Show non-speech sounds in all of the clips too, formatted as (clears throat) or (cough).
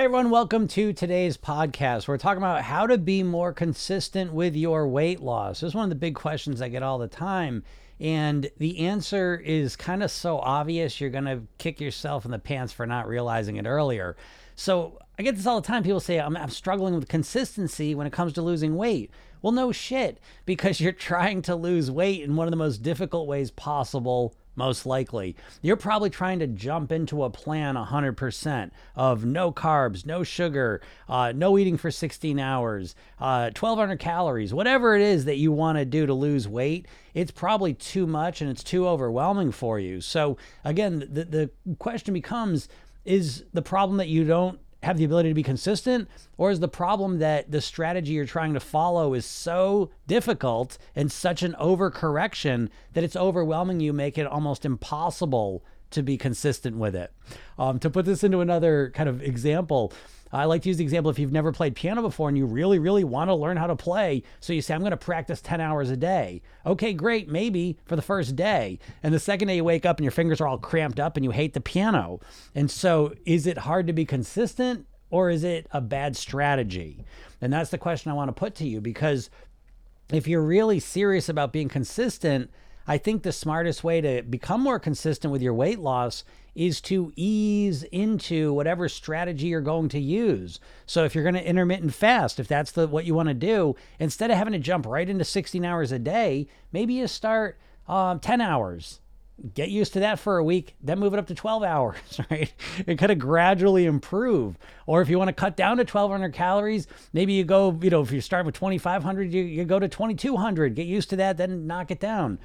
Hey everyone, welcome to today's podcast. We're talking about how to be more consistent with your weight loss. This is one of the big questions I get all the time. And the answer is kind of so obvious, you're going to kick yourself in the pants for not realizing it earlier. So I get this all the time. People say, I'm, I'm struggling with consistency when it comes to losing weight. Well, no shit, because (laughs) you're trying to lose weight in one of the most difficult ways possible most likely. You're probably trying to jump into a plan 100% of no carbs, no sugar, uh, no eating for 16 hours, uh, 1,200 calories, whatever it is that you want to do to lose weight. It's probably too much and it's too overwhelming for you. So, again, the, the question becomes is the problem that you don't have the ability to be consistent? Or is the problem that the strategy you're trying to follow is so difficult and such an overcorrection that it's overwhelming you, make it almost impossible to be consistent with it? Um, to put this into another kind of example, I like to use the example if you've never played piano before and you really, really want to learn how to play. So you say, I'm going to practice 10 hours a day. Okay, great, maybe for the first day. And the second day you wake up and your fingers are all cramped up and you hate the piano. And so is it hard to be consistent or is it a bad strategy? And that's the question I want to put to you because if you're really serious about being consistent, I think the smartest way to become more consistent with your weight loss is to ease into whatever strategy you're going to use. So if you're going to intermittent fast, if that's the what you want to do, instead of having to jump right into 16 hours a day, maybe you start um, 10 hours. Get used to that for a week, then move it up to 12 (laughs) hours, right? It kind of gradually improve. Or if you want to cut down to 1,200 calories, maybe you go, you know, if you start with 2,500, you, you go to 2,200. Get used to that, then knock it down.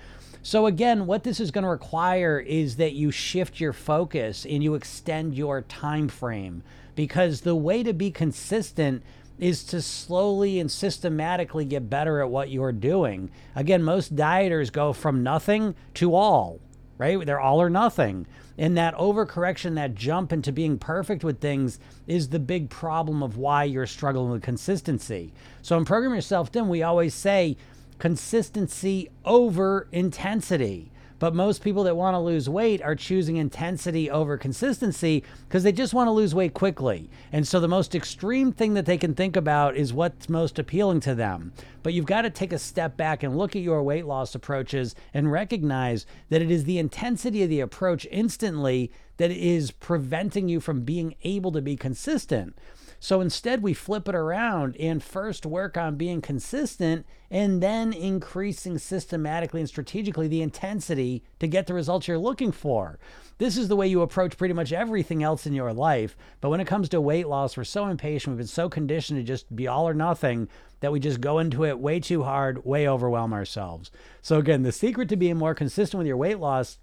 So, again, what this is going to require is that you shift your focus and you extend your time frame because the way to be consistent is to slowly and systematically get better at what you're doing. Again, most dieters go from nothing to all, right? They're all or nothing. And that overcorrection, that jump into being perfect with things is the big problem of why you're struggling with consistency. So in Program Yourself Thin, we always say consistency over intensity. But most people that want to lose weight are choosing intensity over consistency because they just want to lose weight quickly. And so the most extreme thing that they can think about is what's most appealing to them. But you've got to take a step back and look at your weight loss approaches and recognize that it is the intensity of the approach instantly that is preventing you from being able to be consistent. So instead, we flip it around and first work on being consistent and then increasing systematically and strategically the intensity to get the results you're looking for. This is the way you approach pretty much everything else in your life. But when it comes to weight loss, we're so impatient. We've been so conditioned to just be all or nothing that we just go into it way too hard, way overwhelm ourselves. So, again, the secret to being more consistent with your weight loss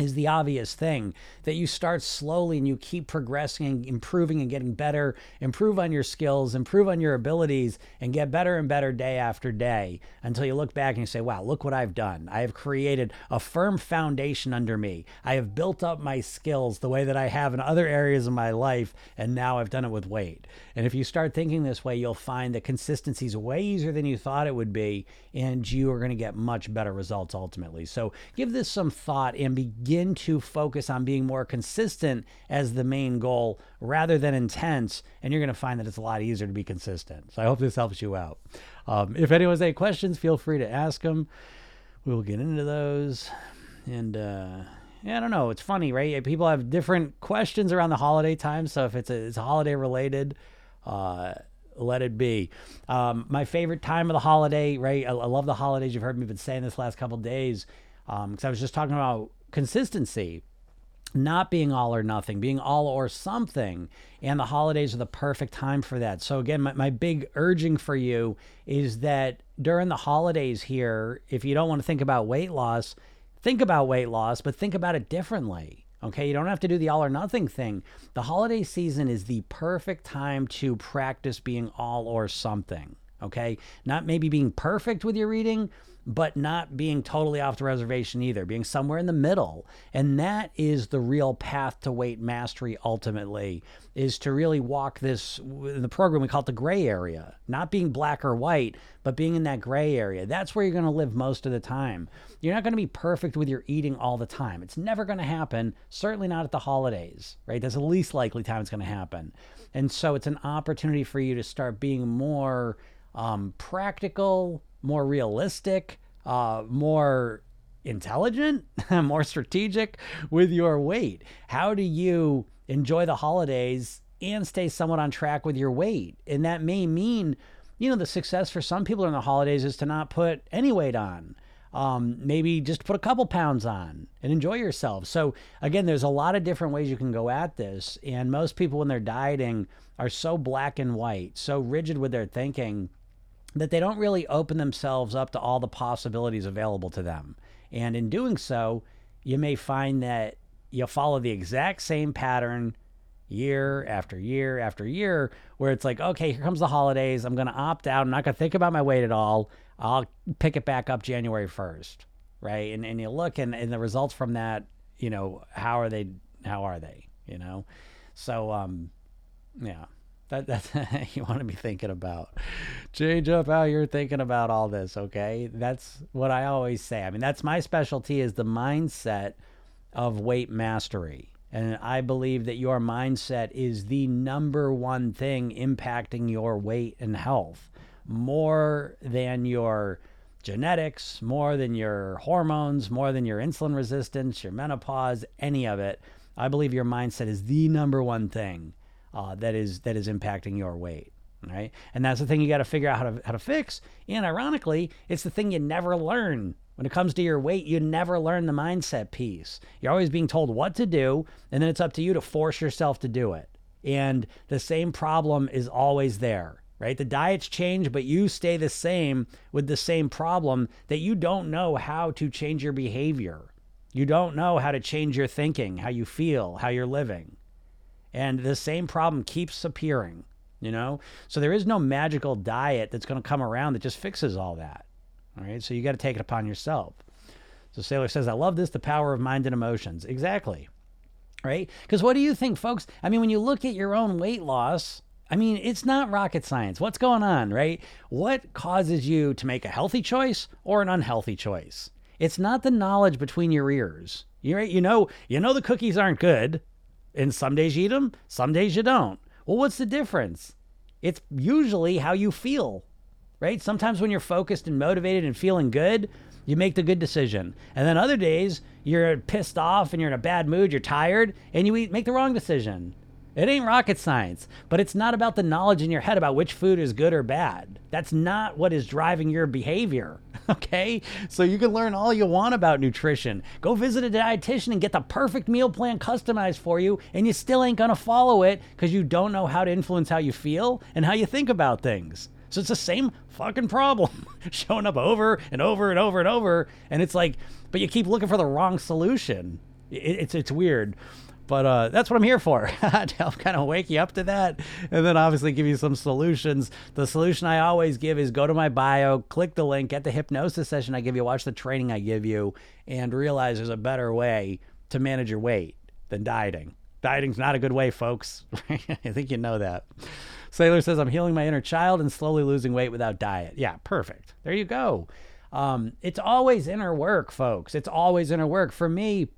is the obvious thing that you start slowly and you keep progressing and improving and getting better, improve on your skills, improve on your abilities, and get better and better day after day until you look back and you say, wow, look what I've done. I have created a firm foundation under me. I have built up my skills the way that I have in other areas of my life, and now I've done it with weight. And if you start thinking this way, you'll find that consistency is way easier than you thought it would be, and you are going to get much better results ultimately. So give this some thought and begin begin to focus on being more consistent as the main goal rather than intense. And you're going to find that it's a lot easier to be consistent. So I hope this helps you out. Um, if anyone has any questions, feel free to ask them. We will get into those. And, uh, yeah, I don't know. It's funny, right? People have different questions around the holiday time. So if it's a, it's holiday related, uh, let it be. Um, my favorite time of the holiday, right? I, I, love the holidays. You've heard me been saying this last couple days because um, I was just talking about consistency not being all or nothing, being all or something. And the holidays are the perfect time for that. So, again, my, my big urging for you is that during the holidays here, if you don't want to think about weight loss, think about weight loss, but think about it differently. Okay, you don't have to do the all or nothing thing. The holiday season is the perfect time to practice being all or something. Okay, not maybe being perfect with your reading, but not being totally off the reservation either, being somewhere in the middle. And that is the real path to weight mastery ultimately, is to really walk this in the program we call it the gray area, not being black or white, but being in that gray area. That's where you're going to live most of the time. You're not going to be perfect with your eating all the time. It's never going to happen, certainly not at the holidays, right? That's the least likely time it's going to happen. And so it's an opportunity for you to start being more um, practical, more realistic, uh, more intelligent, (laughs) more strategic with your weight. How do you enjoy the holidays and stay somewhat on track with your weight? And that may mean, you know, the success for some people in the holidays is to not put any weight on. Um, maybe just put a couple pounds on and enjoy yourself. So, again, there's a lot of different ways you can go at this. And most people, when they're dieting, are so black and white, so rigid with their thinking that they don't really open themselves up to all the possibilities available to them. And in doing so, you may find that you'll follow the exact same pattern year after year after year, where it's like, okay, here comes the holidays. I'm going to opt out. I'm not going to think about my weight at all. I'll pick it back up January 1st. Right. And, and you look and, and the results from that, you know, how are they? How are they? You know? So, um, yeah. That, that's (laughs) you want to be thinking about. Change up how you're thinking about all this, okay? That's what I always say. I mean, that's my specialty is the mindset of weight mastery. And I believe that your mindset is the number one thing impacting your weight and health more than your genetics, more than your hormones, more than your insulin resistance, your menopause, any of it. I believe your mindset is the number one thing uh, that is that is impacting your weight right? And that's the thing you got to figure out how to how to fix. And ironically it's the thing you never learn. When it comes to your weight you never learn the mindset piece. You're always being told what to do and then it's up to you to force yourself to do it. And the same problem is always there right? The diets change but you stay the same with the same problem that you don't know how to change your behavior. You don't know how to change your thinking how you feel how you're living and the same problem keeps appearing, you know? So there is no magical diet that's going to come around that just fixes all that. All right. So you got to take it upon yourself. So Sailor says, I love this, the power of mind and emotions. Exactly. Right? Because what do you think, folks? I mean, when you look at your own weight loss, I mean, it's not rocket science. What's going on, right? What causes you to make a healthy choice or an unhealthy choice? It's not the knowledge between your ears. You? You know, you know the cookies aren't good, and some days you eat them, some days you don't. Well, what's the difference? It's usually how you feel, right? Sometimes when you're focused and motivated and feeling good, you make the good decision. And then other days, you're pissed off and you're in a bad mood, you're tired, and you eat, make the wrong decision. It ain't rocket science, but it's not about the knowledge in your head about which food is good or bad. That's not what is driving your behavior. (laughs) Okay? So you can learn all you want about nutrition. Go visit a dietitian and get the perfect meal plan customized for you, and you still ain't gonna follow it because you don't know how to influence how you feel and how you think about things. So it's the same fucking problem (laughs) showing up over and over and over and over. And it's like, but you keep looking for the wrong solution. it's, it's weird. But uh, that's what I'm here for (laughs) to help kind of wake you up to that and then obviously give you some solutions. The solution I always give is go to my bio, click the link, get the hypnosis session I give you, watch the training I give you, and realize there's a better way to manage your weight than dieting. Dieting's not a good way, folks. (laughs) I think you know that. Sailor says, I'm healing my inner child and slowly losing weight without diet. Yeah, perfect. There you go. Um, it's always inner work, folks. It's always inner work. For me,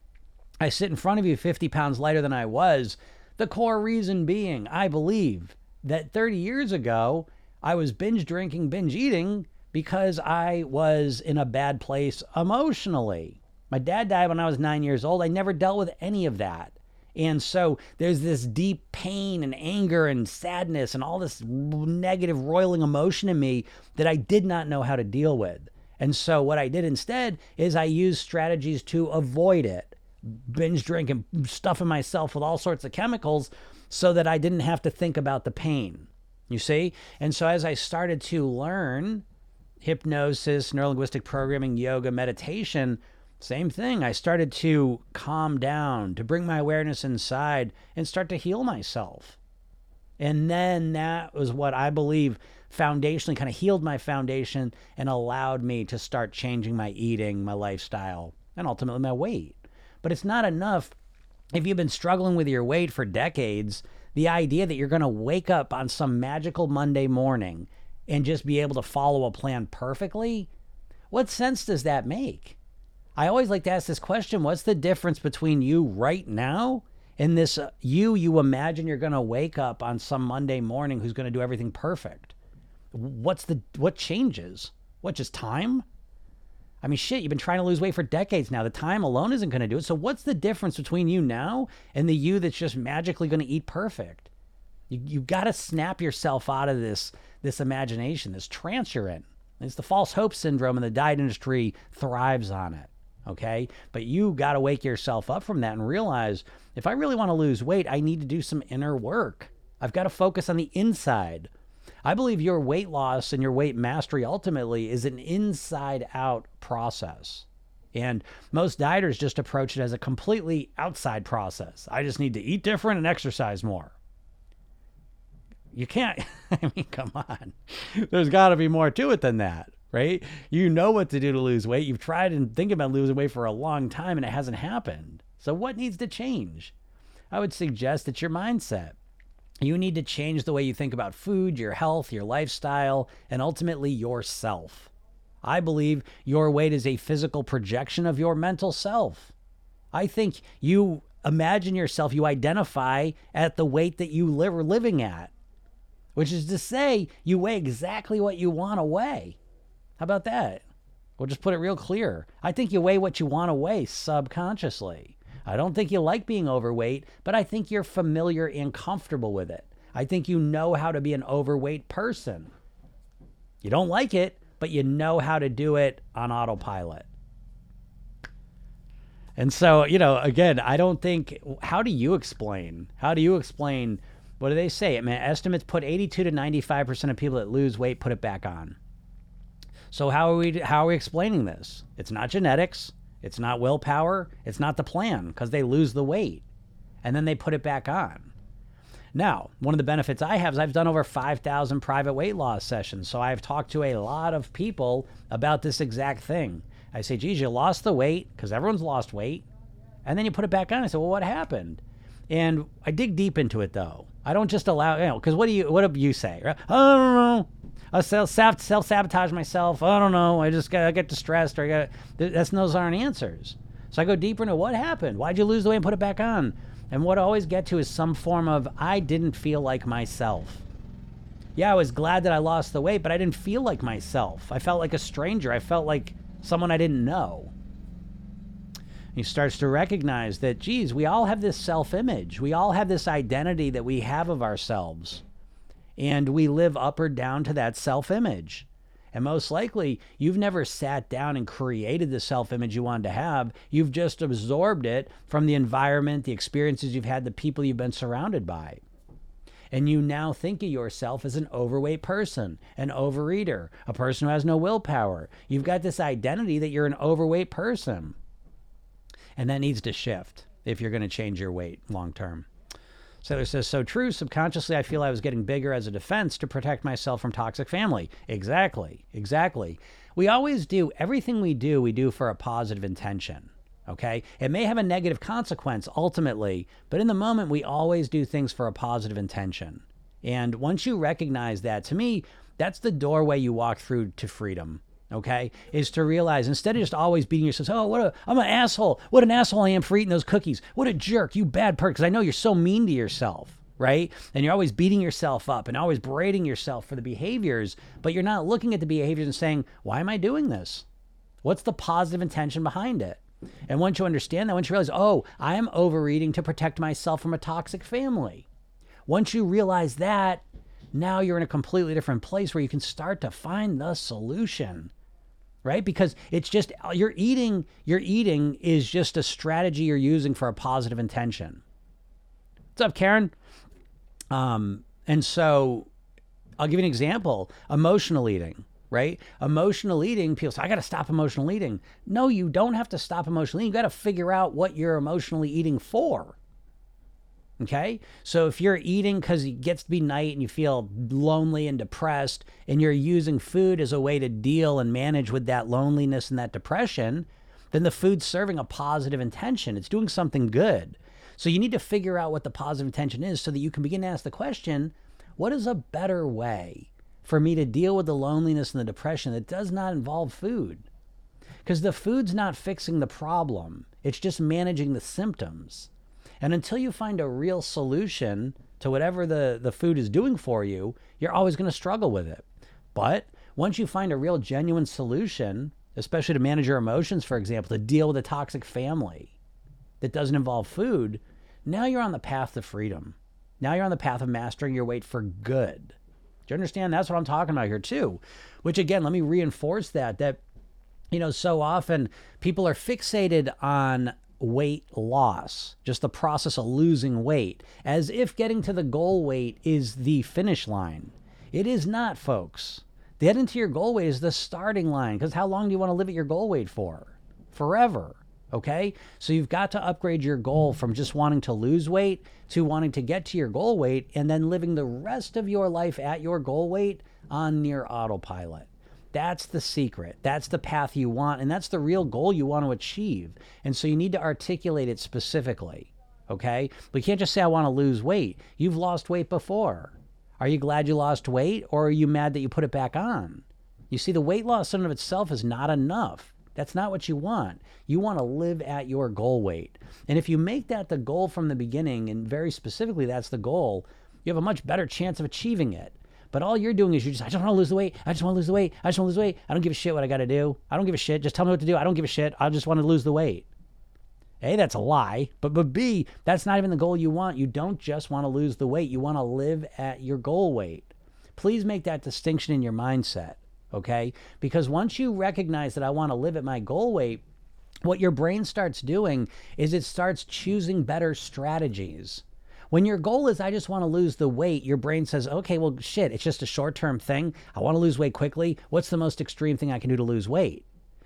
I sit in front of you 50 pounds lighter than I was. The core reason being, I believe that 30 years ago, I was binge drinking, binge eating because I was in a bad place emotionally. My dad died when I was nine years old. I never dealt with any of that. And so there's this deep pain and anger and sadness and all this negative, roiling emotion in me that I did not know how to deal with. And so what I did instead is I used strategies to avoid it binge drinking, stuffing myself with all sorts of chemicals so that I didn't have to think about the pain. You see? And so as I started to learn hypnosis, neurolinguistic programming, yoga, meditation, same thing. I started to calm down, to bring my awareness inside and start to heal myself. And then that was what I believe foundationally kind of healed my foundation and allowed me to start changing my eating, my lifestyle, and ultimately my weight. But it's not enough if you've been struggling with your weight for decades. The idea that you're going to wake up on some magical Monday morning and just be able to follow a plan perfectly, what sense does that make? I always like to ask this question what's the difference between you right now and this uh, you you imagine you're going to wake up on some Monday morning who's going to do everything perfect? What's the what changes? What just time? I mean, shit, you've been trying to lose weight for decades now. The time alone isn't going to do it. So, what's the difference between you now and the you that's just magically going to eat perfect? You you got to snap yourself out of this this imagination, this trance you're in. It's the false hope syndrome, and the diet industry thrives on it. Okay, but you got to wake yourself up from that and realize if I really want to lose weight, I need to do some inner work. I've got to focus on the inside. I believe your weight loss and your weight mastery ultimately is an inside out process. And most dieters just approach it as a completely outside process. I just need to eat different and exercise more. You can't, (laughs) I mean, come on. There's got to be more to it than that, right? You know what to do to lose weight. You've tried and think about losing weight for a long time and it hasn't happened. So, what needs to change? I would suggest it's your mindset. You need to change the way you think about food, your health, your lifestyle, and ultimately yourself. I believe your weight is a physical projection of your mental self. I think you imagine yourself, you identify at the weight that you live, are living at, which is to say, you weigh exactly what you want to weigh. How about that? We'll just put it real clear. I think you weigh what you want to weigh subconsciously. I don't think you like being overweight, but I think you're familiar and comfortable with it. I think you know how to be an overweight person. You don't like it, but you know how to do it on autopilot. And so, you know, again, I don't think, how do you explain? How do you explain? What do they say? I mean, estimates put 82 to 95% of people that lose weight put it back on. So how are we how are we explaining this? It's not genetics. It's not willpower. It's not the plan because they lose the weight and then they put it back on. Now, one of the benefits I have is I've done over 5,000 private weight loss sessions. So I've talked to a lot of people about this exact thing. I say, geez, you lost the weight because everyone's lost weight. And then you put it back on. I say, well, what happened? And I dig deep into it though. I don't just allow, you know, because what do you, what do you say? I don't know. I self self sabotage myself. I don't know. I just got, I get distressed or I got that's those aren't answers. So I go deeper into what happened. Why'd you lose the weight and put it back on? And what I always get to is some form of I didn't feel like myself. Yeah, I was glad that I lost the weight, but I didn't feel like myself. I felt like a stranger. I felt like someone I didn't know. He starts to recognize that, geez, we all have this self image. We all have this identity that we have of ourselves and we live up or down to that self image. And most likely, you've never sat down and created the self image you wanted to have. You've just absorbed it from the environment, the experiences you've had, the people you've been surrounded by. And you now think of yourself as an overweight person, an overeater, a person who has no willpower. You've got this identity that you're an overweight person. And that needs to shift if you're going to change your weight long term. Sailor says, so true. Subconsciously, I feel I was getting bigger as a defense to protect myself from toxic family. Exactly. Exactly. We always do everything we do, we do for a positive intention. Okay. It may have a negative consequence ultimately, but in the moment, we always do things for a positive intention. And once you recognize that, to me, that's the doorway you walk through to freedom okay, is to realize instead of just always beating yourself, oh, what a, I'm an asshole. What an asshole I am for eating those cookies. What a jerk, you bad person. Because I know you're so mean to yourself, right? And you're always beating yourself up and always berating yourself for the behaviors, but you're not looking at the behaviors and saying, why am I doing this? What's the positive intention behind it? And once you understand that, once you realize, oh, I am overeating to protect myself from a toxic family. Once you realize that, now you're in a completely different place where you can start to find the solution right? Because it's just you're eating your eating is just a strategy you're using for a positive intention. What's up karen? Um and so i'll give you an example. Emotional eating right? Emotional eating people say i got to stop emotional eating. No you don't have to stop emotional eating. You got to figure out what you're emotionally eating for Okay. So if you're eating because it gets to be night and you feel lonely and depressed, and you're using food as a way to deal and manage with that loneliness and that depression, then the food's serving a positive intention. It's doing something good. So you need to figure out what the positive intention is so that you can begin to ask the question what is a better way for me to deal with the loneliness and the depression that does not involve food? Because the food's not fixing the problem, it's just managing the symptoms. And until you find a real solution to whatever the, the food is doing for you, you're always going to struggle with it. But once you find a real genuine solution, especially to manage your emotions, for example, to deal with a toxic family that doesn't involve food, now you're on the path to freedom. Now you're on the path of mastering your weight for good. Do you understand? That's what I'm talking about here, too. Which, again, let me reinforce that, that, you know, so often people are fixated on weight loss, just the process of losing weight, as if getting to the goal weight is the finish line. It is not, folks. Getting to your goal weight is the starting line because how long do you want to live at your goal weight for? Forever. Okay? So you've got to upgrade your goal from just wanting to lose weight to wanting to get to your goal weight and then living the rest of your life at your goal weight on near autopilot. That's the secret. That's the path you want. And that's the real goal you want to achieve. And so you need to articulate it specifically. Okay. But you can't just say, I want to lose weight. You've lost weight before. Are you glad you lost weight or are you mad that you put it back on? You see, the weight loss in and of itself is not enough. That's not what you want. You want to live at your goal weight. And if you make that the goal from the beginning, and very specifically that's the goal, you have a much better chance of achieving it. But all you're doing is you're just, I just want to lose the weight. I just want to lose the weight. I just want to lose the weight. I don't give a shit what I got to do. I don't give a shit. Just tell me what to do. I don't give a shit. I just want to lose the weight. A, that's a lie. But, but B, that's not even the goal you want. You don't just want to lose the weight. You want to live at your goal weight. Please make that distinction in your mindset. Okay. Because once you recognize that I want to live at my goal weight, what your brain starts doing is it starts choosing better strategies. When your goal is, I just want to lose the weight, your brain says, okay, well, shit, it's just a short term thing. I want to lose weight quickly. What's the most extreme thing I can do to lose weight?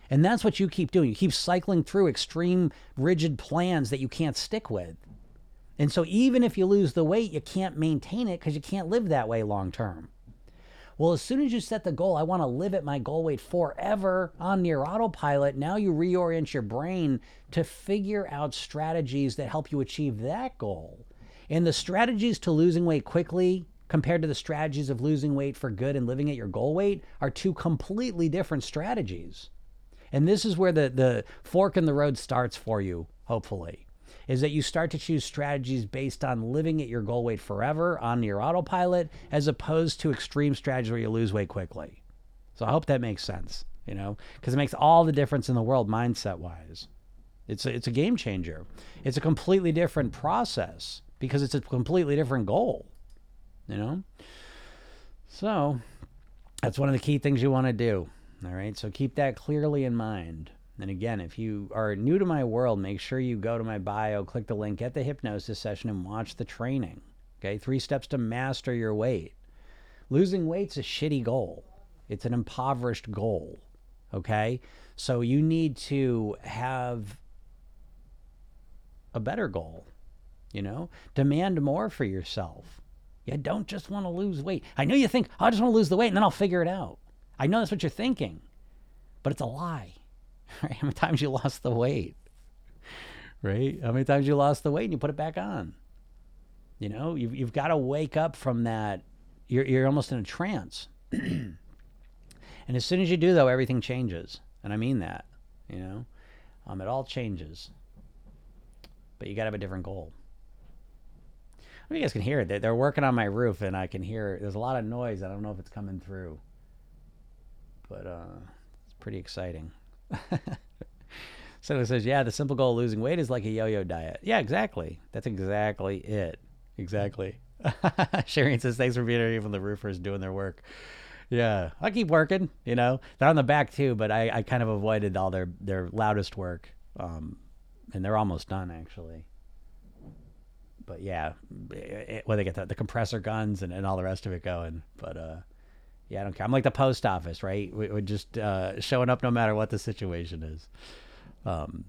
And that's what you keep doing. You keep cycling through extreme, rigid plans that you can't stick with. And so even if you lose the weight, you can't maintain it because you can't live that way long term. Well, as soon as you set the goal, I want to live at my goal weight forever on near autopilot, now you reorient your brain to figure out strategies that help you achieve that goal. And the strategies to losing weight quickly compared to the strategies of losing weight for good and living at your goal weight are two completely different strategies. And this is where the, the fork in the road starts for you, hopefully, is that you start to choose strategies based on living at your goal weight forever on your autopilot, as opposed to extreme strategies where you lose weight quickly. So I hope that makes sense, you know, because it makes all the difference in the world mindset wise. It's a, it's a game changer. It's a completely different process because it's a completely different goal, you know? So that's one of the key things you want to do. All right. So keep that clearly in mind. And again, if you are new to my world, make sure you go to my bio, click the link, get the hypnosis session, and watch the training. Okay. Three steps to master your weight. Losing weight's a shitty goal, it's an impoverished goal. Okay. So you need to have a better goal you know, demand more for yourself. You don't just want to lose weight. I know you think, oh, I just want to lose the weight and then I'll figure it out. I know that's what you're thinking, but it's a lie. (laughs) Right? How many times you lost the weight? Right? How many times you lost the weight and you put it back on? You know, you've, you've got to wake up from that. You're, you're almost in a trance. (clears throat) and as soon as you do, though, everything changes. And I mean that, you know, um, it all changes. But you got to have a different goal you guys can hear it. They're working on my roof, and I can hear there's a lot of noise. I don't know if it's coming through, but uh, it's pretty exciting. (laughs) so it says, yeah, the simple goal of losing weight is like a yo-yo diet. Yeah, exactly. That's exactly it. Exactly. (laughs) Sharon says, thanks for being here. Even the roofers doing their work. Yeah, I keep working. You know, they're on the back too, but I, I kind of avoided all their their loudest work, um, and they're almost done actually but yeah, it, where they get the, the compressor guns and, and all the rest of it going. But uh, yeah, I don't care. I'm like the post office, right? We, are just uh, showing up no matter what the situation is. Um,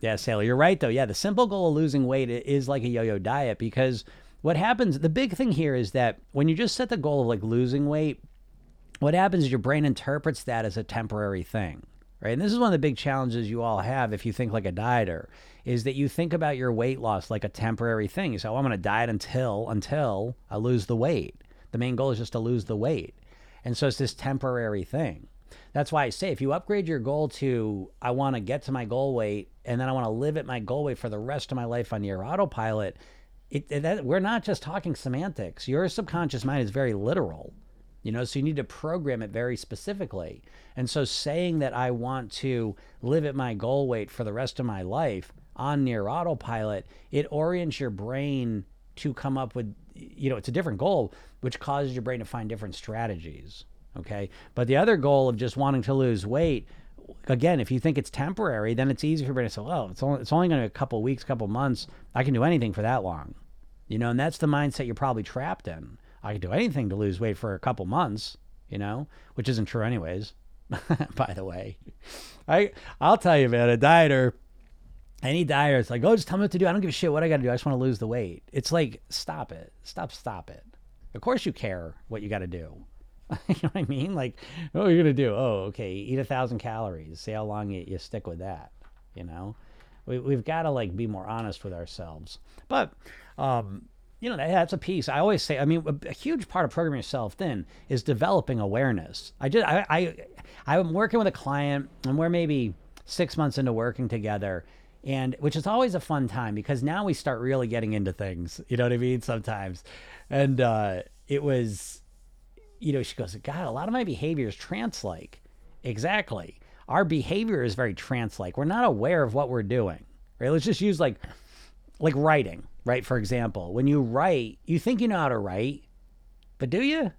Yeah, Sailor, you're right though. Yeah, the simple goal of losing weight is like a yo-yo diet because what happens, the big thing here is that when you just set the goal of like losing weight, what happens is your brain interprets that as a temporary thing, right? And this is one of the big challenges you all have if you think like a dieter, is that you think about your weight loss like a temporary thing. You say, oh, I'm going to diet until until I lose the weight. The main goal is just to lose the weight. And so it's this temporary thing. That's why I say if you upgrade your goal to I want to get to my goal weight and then I want to live at my goal weight for the rest of my life on your autopilot, it, that, we're not just talking semantics. Your subconscious mind is very literal. You know, so you need to program it very specifically. And so saying that I want to live at my goal weight for the rest of my life on near autopilot, it orients your brain to come up with, you know, it's a different goal, which causes your brain to find different strategies. Okay. But the other goal of just wanting to lose weight, again, if you think it's temporary, then it's easy for your brain to say, well, it's only, it's only going to be a couple weeks, couple months. I can do anything for that long. You know, and that's the mindset you're probably trapped in. I can do anything to lose weight for a couple months, you know, which isn't true anyways. (laughs) by the way, I I'll tell you, man, a dieter, any dieter, it's like, oh, just tell me what to do. I don't give a shit what I got to do. I just want to lose the weight. It's like, stop it, stop, stop it. Of course you care what you got to do. (laughs) you know what I mean? Like, what are you gonna do? Oh, okay, eat a thousand calories. See how long you, you stick with that. You know, we, we've got to like be more honest with ourselves. But um, you know, that, that's a piece. I always say, I mean, a, a, huge part of programming yourself thin is developing awareness. I just, I, I, I'm working with a client and we're maybe six months into working together and which is always a fun time because now we start really getting into things. You know what I mean? Sometimes. And, uh, it was, you know, she goes, God, a lot of my behavior is trance like. Exactly. Our behavior is very trance like. We're not aware of what we're doing. Right? Let's just use like like writing, right? For example, when you write, you think you know how to write, but do you?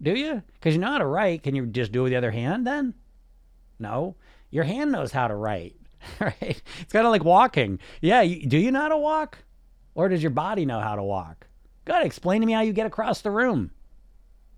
Do you? Because you know how to write. Can you just do it with the other hand then? No. Your hand knows how to write, (laughs) right? It's kind of like walking. Yeah, you, do you know how to walk? Or does your body know how to walk? Go ahead, explain to me how you get across the room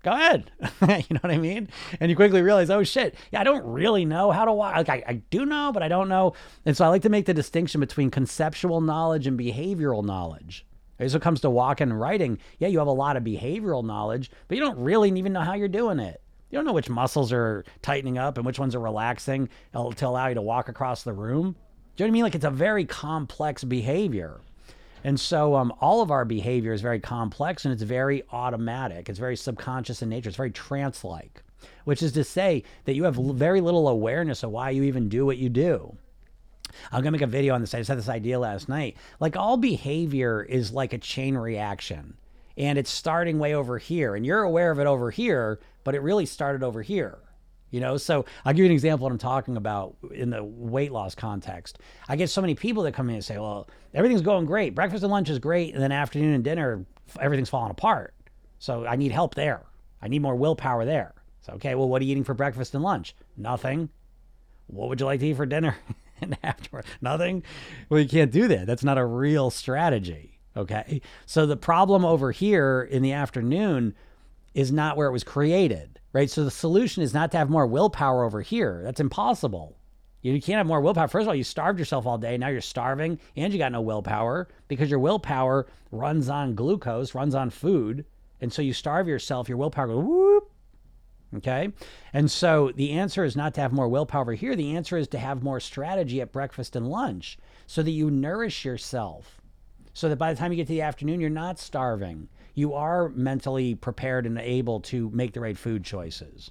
go ahead. (laughs) you know what I mean? And you quickly realize, oh shit, yeah, I don't really know how to walk. Like I, I do know, but I don't know. And so I like to make the distinction between conceptual knowledge and behavioral knowledge. As it comes to walking and writing, yeah, you have a lot of behavioral knowledge, but you don't really even know how you're doing it. You don't know which muscles are tightening up and which ones are relaxing to allow you to walk across the room. Do you know what I mean? Like it's a very complex behavior. And so um, all of our behavior is very complex and it's very automatic. It's very subconscious in nature. It's very trance like, which is to say that you have very little awareness of why you even do what you do. I'm gonna make a video on this. I just had this idea last night. Like all behavior is like a chain reaction, and it's starting way over here, and you're aware of it over here, but it really started over here. You know, so I'll give you an example what I'm talking about in the weight loss context. I get so many people that come in and say, well, everything's going great. Breakfast and lunch is great. And then afternoon and dinner, everything's falling apart. So I need help there. I need more willpower there. So, okay, well, what are you eating for breakfast and lunch? Nothing. What would you like to eat for dinner (laughs) and afterward? Nothing. Well, you can't do that. That's not a real strategy. Okay. So the problem over here in the afternoon is not where it was created right? So the solution is not to have more willpower over here. That's impossible. You can't have more willpower. First of all, you starved yourself all day. Now you're starving and you got no willpower because your willpower runs on glucose, runs on food. And so you starve yourself, your willpower goes whoop. Okay. And so the answer is not to have more willpower here. The answer is to have more strategy at breakfast and lunch so that you nourish yourself. So that by the time you get to the afternoon, you're not starving you are mentally prepared and able to make the right food choices.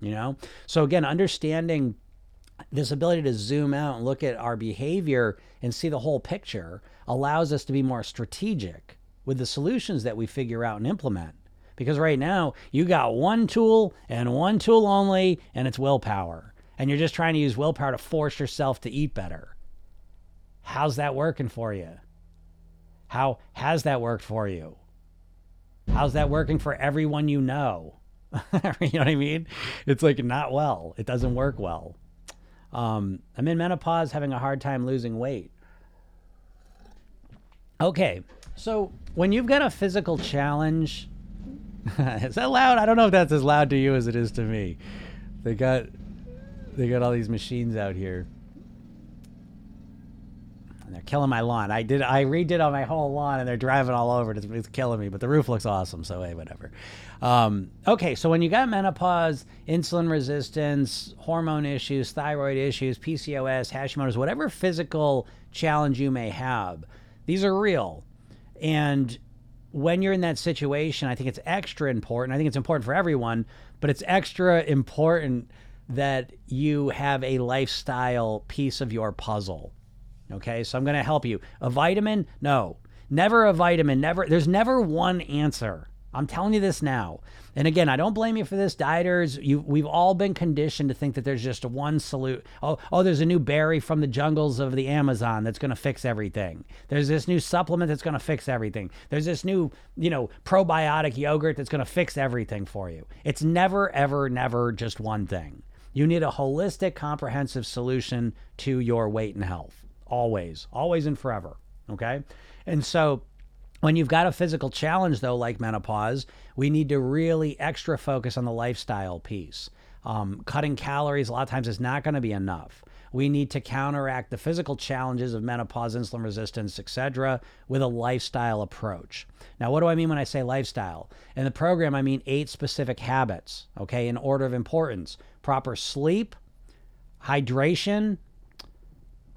You know? So again, understanding this ability to zoom out and look at our behavior and see the whole picture allows us to be more strategic with the solutions that we figure out and implement. Because right now, you got one tool and one tool only, and it's willpower. And you're just trying to use willpower to force yourself to eat better. How's that working for you? How has that worked for you? How's that working for everyone you know? (laughs) you know what I mean? It's like not well. It doesn't work well. Um, I'm in menopause, having a hard time losing weight. Okay, so when you've got a physical challenge, (laughs) is that loud? I don't know if that's as loud to you as it is to me. They got they got all these machines out here. They're killing my lawn. I did I redid on my whole lawn, and they're driving all over. It's, it's killing me, but the roof looks awesome. So hey, whatever. Um, okay, so when you got menopause, insulin resistance, hormone issues, thyroid issues, PCOS, Hashimoto's, whatever physical challenge you may have, these are real, and when you're in that situation, I think it's extra important. I think it's important for everyone, but it's extra important that you have a lifestyle piece of your puzzle. Okay, so I'm going to help you. A vitamin? No, never a vitamin. Never. There's never one answer. I'm telling you this now. And again, I don't blame you for this, dieters. You, we've all been conditioned to think that there's just one solution. Oh, oh, there's a new berry from the jungles of the Amazon that's going to fix everything. There's this new supplement that's going to fix everything. There's this new, you know, probiotic yogurt that's going to fix everything for you. It's never, ever, never just one thing. You need a holistic, comprehensive solution to your weight and health. Always, always and forever. Okay. And so, when you've got a physical challenge, though, like menopause, we need to really extra focus on the lifestyle piece. Um, cutting calories a lot of times is not going to be enough. We need to counteract the physical challenges of menopause, insulin resistance, etc., with a lifestyle approach. Now, what do I mean when I say lifestyle? In the program, I mean eight specific habits, okay, in order of importance proper sleep, hydration,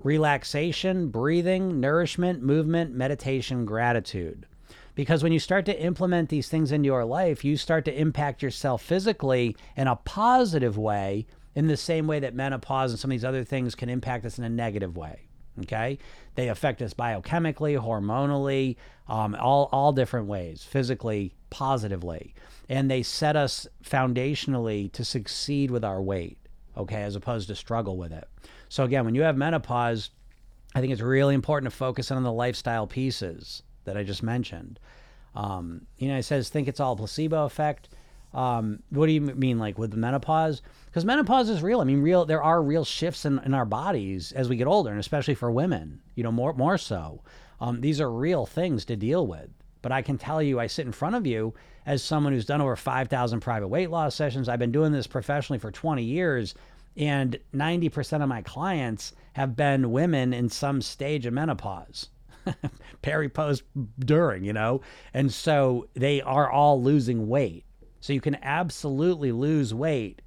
relaxation, breathing, nourishment, movement, meditation, gratitude. Because when you start to implement these things into your life, you start to impact yourself physically in a positive way, in the same way that menopause and some of these other things can impact us in a negative way. Okay, they affect us biochemically, hormonally, um, all all different ways, physically, positively, and they set us foundationally to succeed with our weight. Okay, as opposed to struggle with it. So again, when you have menopause, I think it's really important to focus on the lifestyle pieces that I just mentioned. Um, you know, it says think it's all placebo effect. Um, what do you mean, like with the menopause? Because menopause is real. I mean, real. There are real shifts in, in our bodies as we get older, and especially for women. You know, more more so. Um, these are real things to deal with. But I can tell you, I sit in front of you as someone who's done over 5,000 private weight loss sessions. I've been doing this professionally for 20 years. And 90% of my clients have been women in some stage of menopause, (laughs) peri, post, during, you know? And so they are all losing weight. So you can absolutely lose weight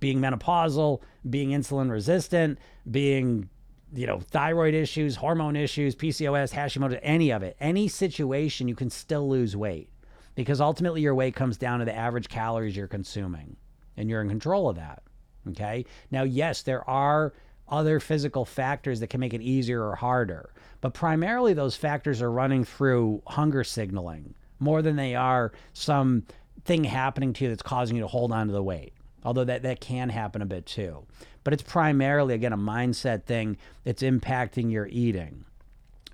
being menopausal, being insulin resistant, being, you know, thyroid issues, hormone issues, PCOS, Hashimoto, any of it. Any situation, you can still lose weight because ultimately your weight comes down to the average calories you're consuming and you're in control of that. Okay. Now, yes, there are other physical factors that can make it easier or harder, but primarily those factors are running through hunger signaling more than they are some thing happening to you that's causing you to hold on to the weight. Although that, that can happen a bit too. But it's primarily, again, a mindset thing that's impacting your eating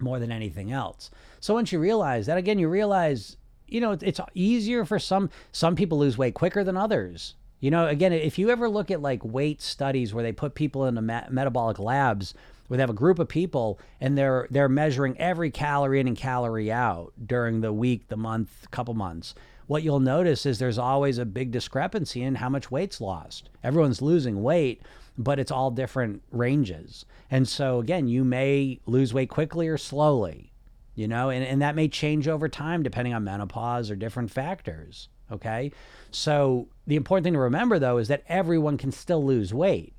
more than anything else. So once you realize that, again, you realize, you know, it's easier for some some people lose weight quicker than others. You know, again, if you ever look at like weight studies where they put people in the me- metabolic labs where they have a group of people and they're they're measuring every calorie in and calorie out during the week, the month, couple months. What you'll notice is there's always a big discrepancy in how much weight's lost. Everyone's losing weight, but it's all different ranges. And so again, you may lose weight quickly or slowly, you know, and, and that may change over time depending on menopause or different factors. Okay. So the important thing to remember, though, is that everyone can still lose weight.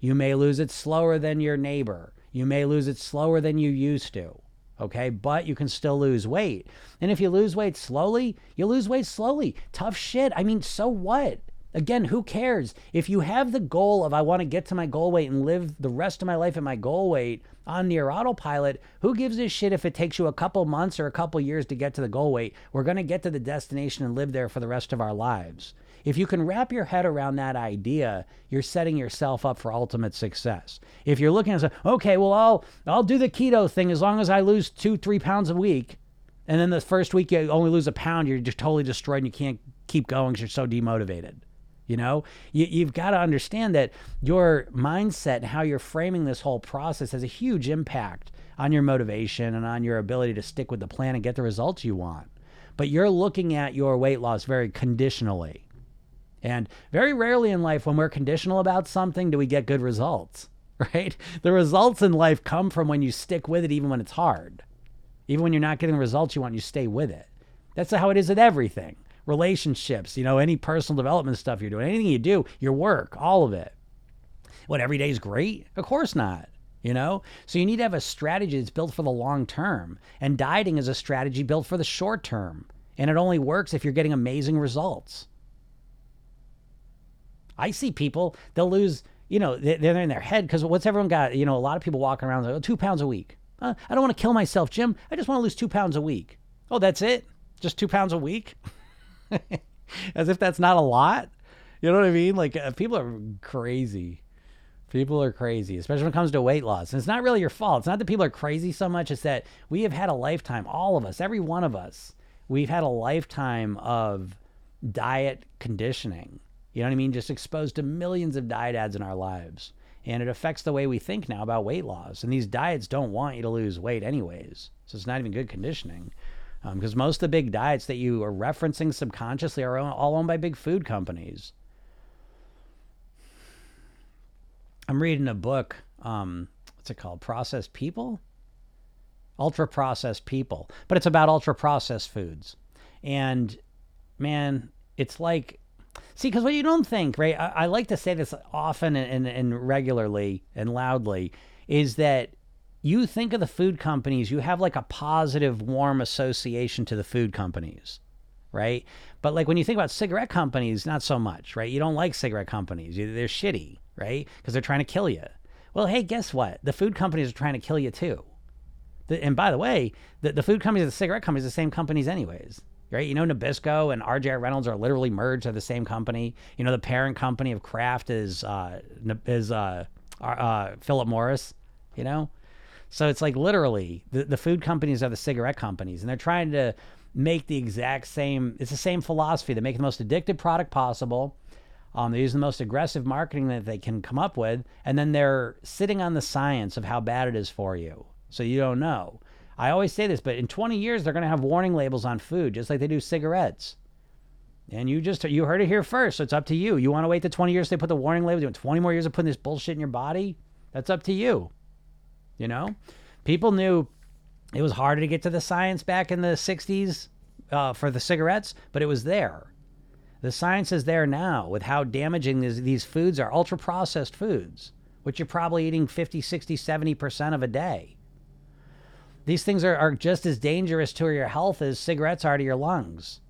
You may lose it slower than your neighbor. You may lose it slower than you used to. Okay, but you can still lose weight. And if you lose weight slowly, you lose weight slowly. Tough shit. I mean, so what? Again, who cares? If you have the goal of I want to get to my goal weight and live the rest of my life at my goal weight on near autopilot, who gives a shit if it takes you a couple months or a couple years to get to the goal weight? We're going to get to the destination and live there for the rest of our lives. If you can wrap your head around that idea, you're setting yourself up for ultimate success. If you're looking at, okay, well, I'll I'll do the keto thing as long as I lose two, three pounds a week, and then the first week you only lose a pound, you're just totally destroyed and you can't keep going because you're so demotivated. You know, you, you've got to understand that your mindset and how you're framing this whole process has a huge impact on your motivation and on your ability to stick with the plan and get the results you want. But you're looking at your weight loss very conditionally. And very rarely in life, when we're conditional about something, do we get good results. (laughs) right? The results in life come from when you stick with it, even when it's hard. Even when you're not getting the results you want, you stay with it. That's how it is with everything relationships, you know, any personal development stuff you're doing, anything you do, your work, all of it. What, every day is great? Of course not. You know? So you need to have a strategy that's built for the long term. And dieting is a strategy built for the short term. And it only works if you're getting amazing results. I see people, they'll lose, you know, they're in their head because what's everyone got? You know, a lot of people walking around like, oh, two pounds a week. Uh, I don't want to kill myself, Jim. I just want to lose two pounds a week. Oh, that's it? Just two pounds a week? (laughs) (laughs) As if that's not a lot. You know what I mean? Like uh, people are crazy. People are crazy, especially when it comes to weight loss. And it's not really your fault. It's not that people are crazy so much. It's that we have had a lifetime, all of us, every one of us, we've had a lifetime of diet conditioning. You know what I mean? Just exposed to millions of diet ads in our lives. And it affects the way we think now about weight loss. And these diets don't want you to lose weight, anyways. So it's not even good conditioning because um, most of the big diets that you are referencing subconsciously are all owned by big food companies. I'm reading a book. Um, what's it called? Processed People? Ultra processed people. But it's about ultra processed foods. And man, it's like, see, because what you don't think, right? I, I, like to say this often and, and, and regularly and loudly is that you think of the food companies, you have like a positive, warm association to the food companies, right? But like when you think about cigarette companies, not so much, right? You don't like cigarette companies. They're shitty, right? Because they're trying to kill you. Well, hey, guess what? The food companies are trying to kill you too. The, and by the way, the, the food companies, the cigarette companies, the same companies, anyways. Right? You know, Nabisco and RJ Reynolds are literally merged to the same company. You know, the parent company of Kraft is uh, is uh, uh, Philip Morris. You know, so it's like literally the, the food companies are the cigarette companies, and they're trying to make the exact same. It's the same philosophy. They make the most addictive product possible. Um, they use the most aggressive marketing that they can come up with, and then they're sitting on the science of how bad it is for you, so you don't know. I always say this, but in 20 years they're going to have warning labels on food, just like they do cigarettes. And you just you heard it here first, so it's up to you. You want to wait the 20 years they put the warning label? Doing 20 more years of putting this bullshit in your body? That's up to you. You know, people knew it was harder to get to the science back in the 60s uh, for the cigarettes, but it was there. The science is there now with how damaging these, these foods are ultra processed foods, which you're probably eating 50, 60, 70% of a day. These things are, are just as dangerous to your health as cigarettes are to your lungs.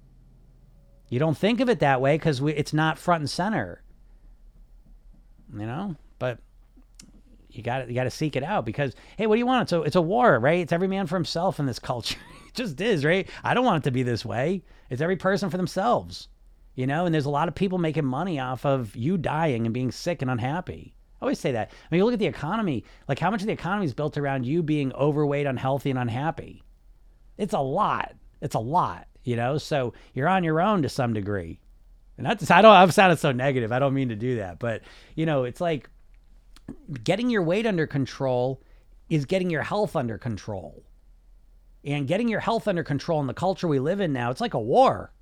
You don't think of it that way because it's not front and center. You know, but you got you got to seek it out because hey, what do you want? So it's a war, right? It's every man for himself in this culture. (laughs) it just is, right? I don't want it to be this way. It's every person for themselves, you know. And there's a lot of people making money off of you dying and being sick and unhappy. I always say that. I mean, you look at the economy. Like, how much of the economy is built around you being overweight, unhealthy, and unhappy? It's a lot. It's a lot, you know. So you're on your own to some degree. And that's I don't. I've sounded so negative. I don't mean to do that, but you know, it's like getting your weight under control is getting your health under control. And getting your health under control in the culture we live in now, it's like a war.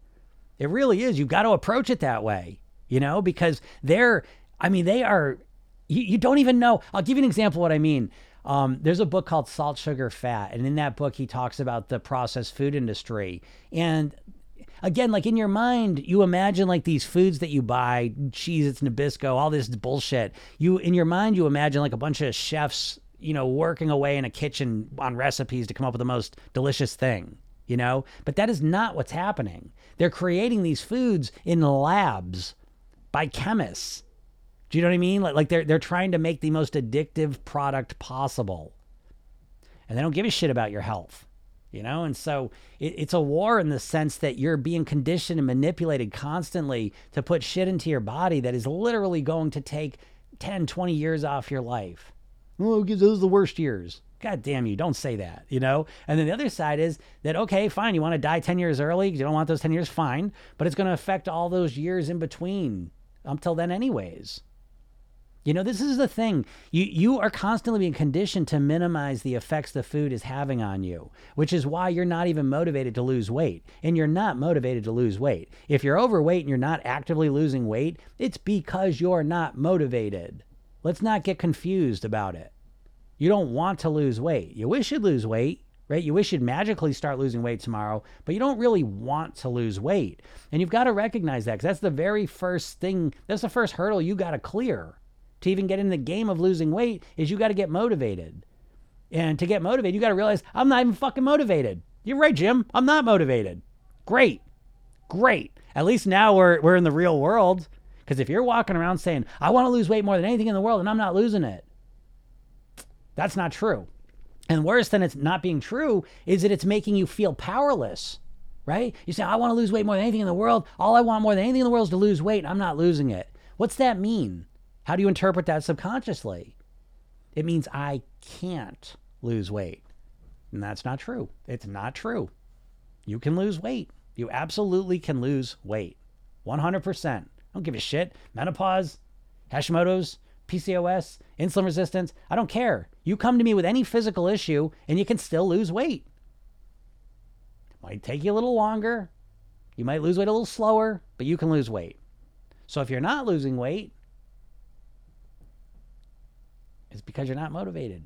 It really is. You've got to approach it that way, you know, because they're, I mean, they are, you, you don't even know. I'll give you an example of what I mean. Um, there's a book called Salt, Sugar, Fat. And in that book, he talks about the processed food industry. And again, like in your mind, you imagine like these foods that you buy, Cheez-Its Nabisco, all this bullshit. You in your mind, you imagine like a bunch of chefs, you know, working away in a kitchen on recipes to come up with the most delicious thing, you know? But that is not what's happening. They're creating these foods in labs by chemists. Do you know what I mean? Like, like they're they're trying to make the most addictive product possible. And they don't give a shit about your health you know? And so it, it's a war in the sense that you're being conditioned and manipulated constantly to put shit into your body that is literally going to take 10 20 years off your life. Well those are the worst years. God damn you don't say that you know? And then the other side is that okay fine you want to die 10 years early you don't want those 10 years fine but it's going to affect all those years in between until then anyways you know, this is the thing. You you are constantly being conditioned to minimize the effects the food is having on you, which is why you're not even motivated to lose weight. And you're not motivated to lose weight. If you're overweight and you're not actively losing weight, it's because you're not motivated. Let's not get confused about it. You don't want to lose weight. You wish you'd lose weight, right? You wish you'd magically start losing weight tomorrow, but you don't really want to lose weight. And you've got to recognize that because that's the very first thing, that's the first hurdle you got to clear to even get in the game of losing weight is you got to get motivated. And to get motivated, you got to realize I'm not even fucking motivated. You're right, Jim. I'm not motivated. Great. Great. At least now we're, we're in the real world. Because if you're walking around saying, I want to lose weight more than anything in the world and I'm not losing it, that's not true. And worse than it's not being true is that it's making you feel powerless, right? You say, I want to lose weight more than anything in the world. All I want more than anything in the world is to lose weight. I'm not losing it. What's that mean? How do you interpret that subconsciously? It means I can't lose weight. And that's not true. It's not true. You can lose weight. You absolutely can lose weight. 100%. I don't give a shit. Menopause, Hashimoto's, PCOS, insulin resistance. I don't care. You come to me with any physical issue and you can still lose weight. It might take you a little longer. You might lose weight a little slower, but you can lose weight. So if you're not losing weight, it's because you're not motivated.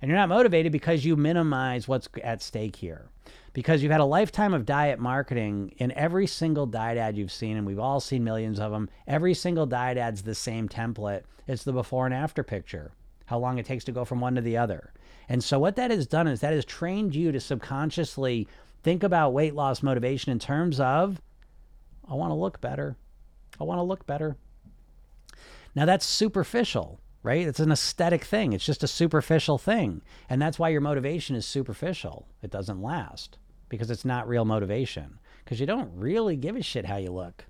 And you're not motivated because you minimize what's at stake here. Because you've had a lifetime of diet marketing in every single diet ad you've seen, and we've all seen millions of them. Every single diet ad's the same template. It's the before and after picture, how long it takes to go from one to the other. And so, what that has done is that has trained you to subconsciously think about weight loss motivation in terms of, I want to look better. I want to look better. Now, that's superficial right? It's an aesthetic thing. It's just a superficial thing. And that's why your motivation is superficial. It doesn't last because it's not real motivation because you don't really give a shit how you look.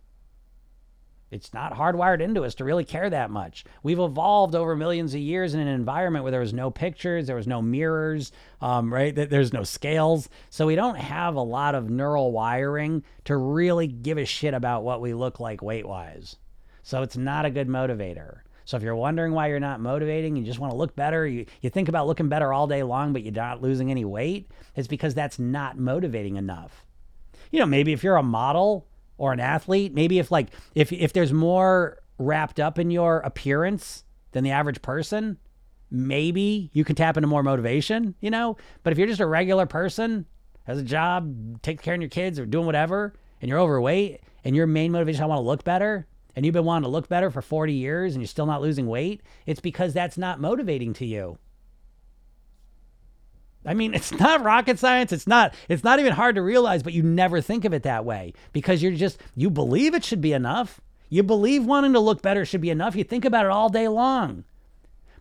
It's not hardwired into us to really care that much. We've evolved over millions of years in an environment where there was no pictures, there was no mirrors, um, right? There's no scales. So we don't have a lot of neural wiring to really give a shit about what we look like weight wise. So it's not a good motivator. So if you're wondering why you're not motivating, you just want to look better, you, you think about looking better all day long, but you're not losing any weight, it's because that's not motivating enough. You know, maybe if you're a model or an athlete, maybe if like if if there's more wrapped up in your appearance than the average person, maybe you can tap into more motivation, you know? But if you're just a regular person, has a job, take care of your kids or doing whatever, and you're overweight and your main motivation I want to look better, and you've been wanting to look better for 40 years and you're still not losing weight, it's because that's not motivating to you. I mean, (laughs) it's not rocket science. It's not it's not even hard to realize, but you never think of it that way because you're just you believe it should be enough. You believe wanting to look better should be enough. You think about it all day long.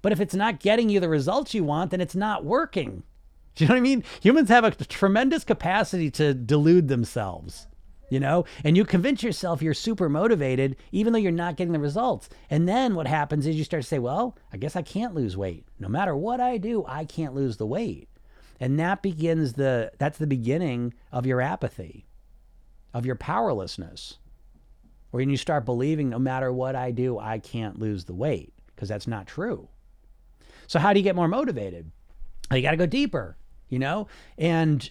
But if it's not getting you the results you want, then it's not working. (laughs) Do you know what I mean? Humans have a tremendous capacity to delude themselves you know? And you convince yourself you're super motivated even though you're not getting the results. And then what happens is you start to say well i guess i can't lose weight. No matter what i do i can't lose the weight. And that begins the that's the beginning of your apathy of your powerlessness when you start believing no matter what i do i can't lose the weight because that's not true. So how do you get more motivated? You got to go deeper you know? And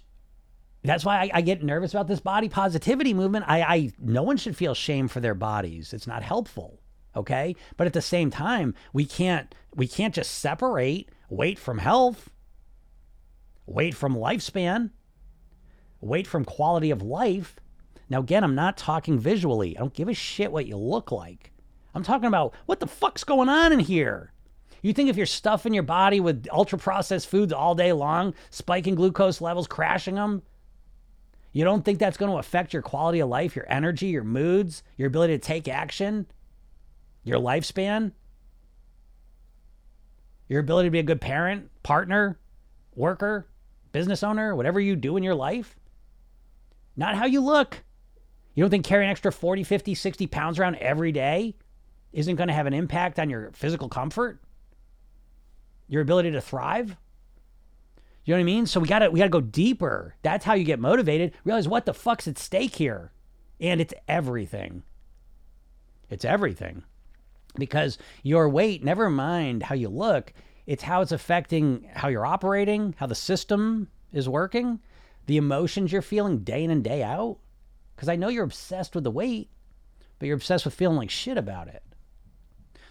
that's why I, I, get nervous about this body positivity movement. I, I no one should feel shame for their bodies. It's not helpful. Okay. But at the same time, we can't we can't just separate weight from health, weight from lifespan, weight from quality of life. Now again, I'm not talking visually. I don't give a shit what you look like. I'm talking about what the fuck's going on in here. You think if you're stuffing your body with ultra processed foods all day long, spiking glucose levels, crashing them, you don't think that's going to affect your quality of life, your energy, your moods, your ability to take action, your lifespan, your ability to be a good parent, partner, worker, business owner, whatever you do in your life? Not how you look. You don't think carrying extra 40, 50, 60 pounds around every day isn't going to have an impact on your physical comfort? Your ability to thrive? You know what I mean? So we gotta we gotta go deeper. That's how you get motivated. Realize what the fuck's at stake here. And it's everything. It's everything. Because your weight, never mind how you look, it's how it's affecting how you're operating, how the system is working, the emotions you're feeling day in and day out. Because I know you're obsessed with the weight, but you're obsessed with feeling like shit about it.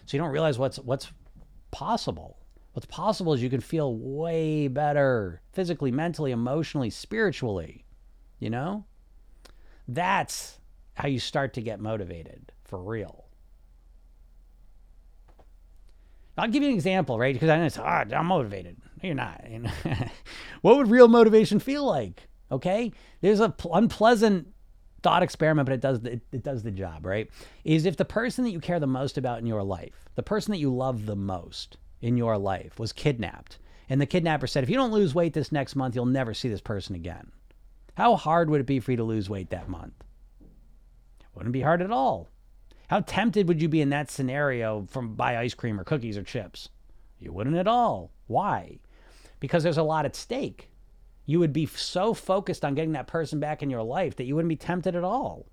So you don't realize what's what's possible. What's possible is you can feel way better physically, mentally, emotionally, spiritually. You know? That's how you start to get motivated for real. I'll give you an example, right? Because I know it's hard. I'm motivated. No, you're not. (laughs) what would real motivation feel like? Okay, there's a pl- unpleasant thought experiment, but it does it, it does the job, right? Is if the person that you care the most about in your life, the person that you love the most in your life, was kidnapped, and the kidnapper said, "If you don't lose weight this next month, you'll never see this person again." How hard would it be for you to lose weight that month? Wouldn't be hard at all. How tempted would you be in that scenario from buy ice cream or cookies or chips? You wouldn't at all. Why? Because there's a lot at stake. You would be so focused on getting that person back in your life that you wouldn't be tempted at all.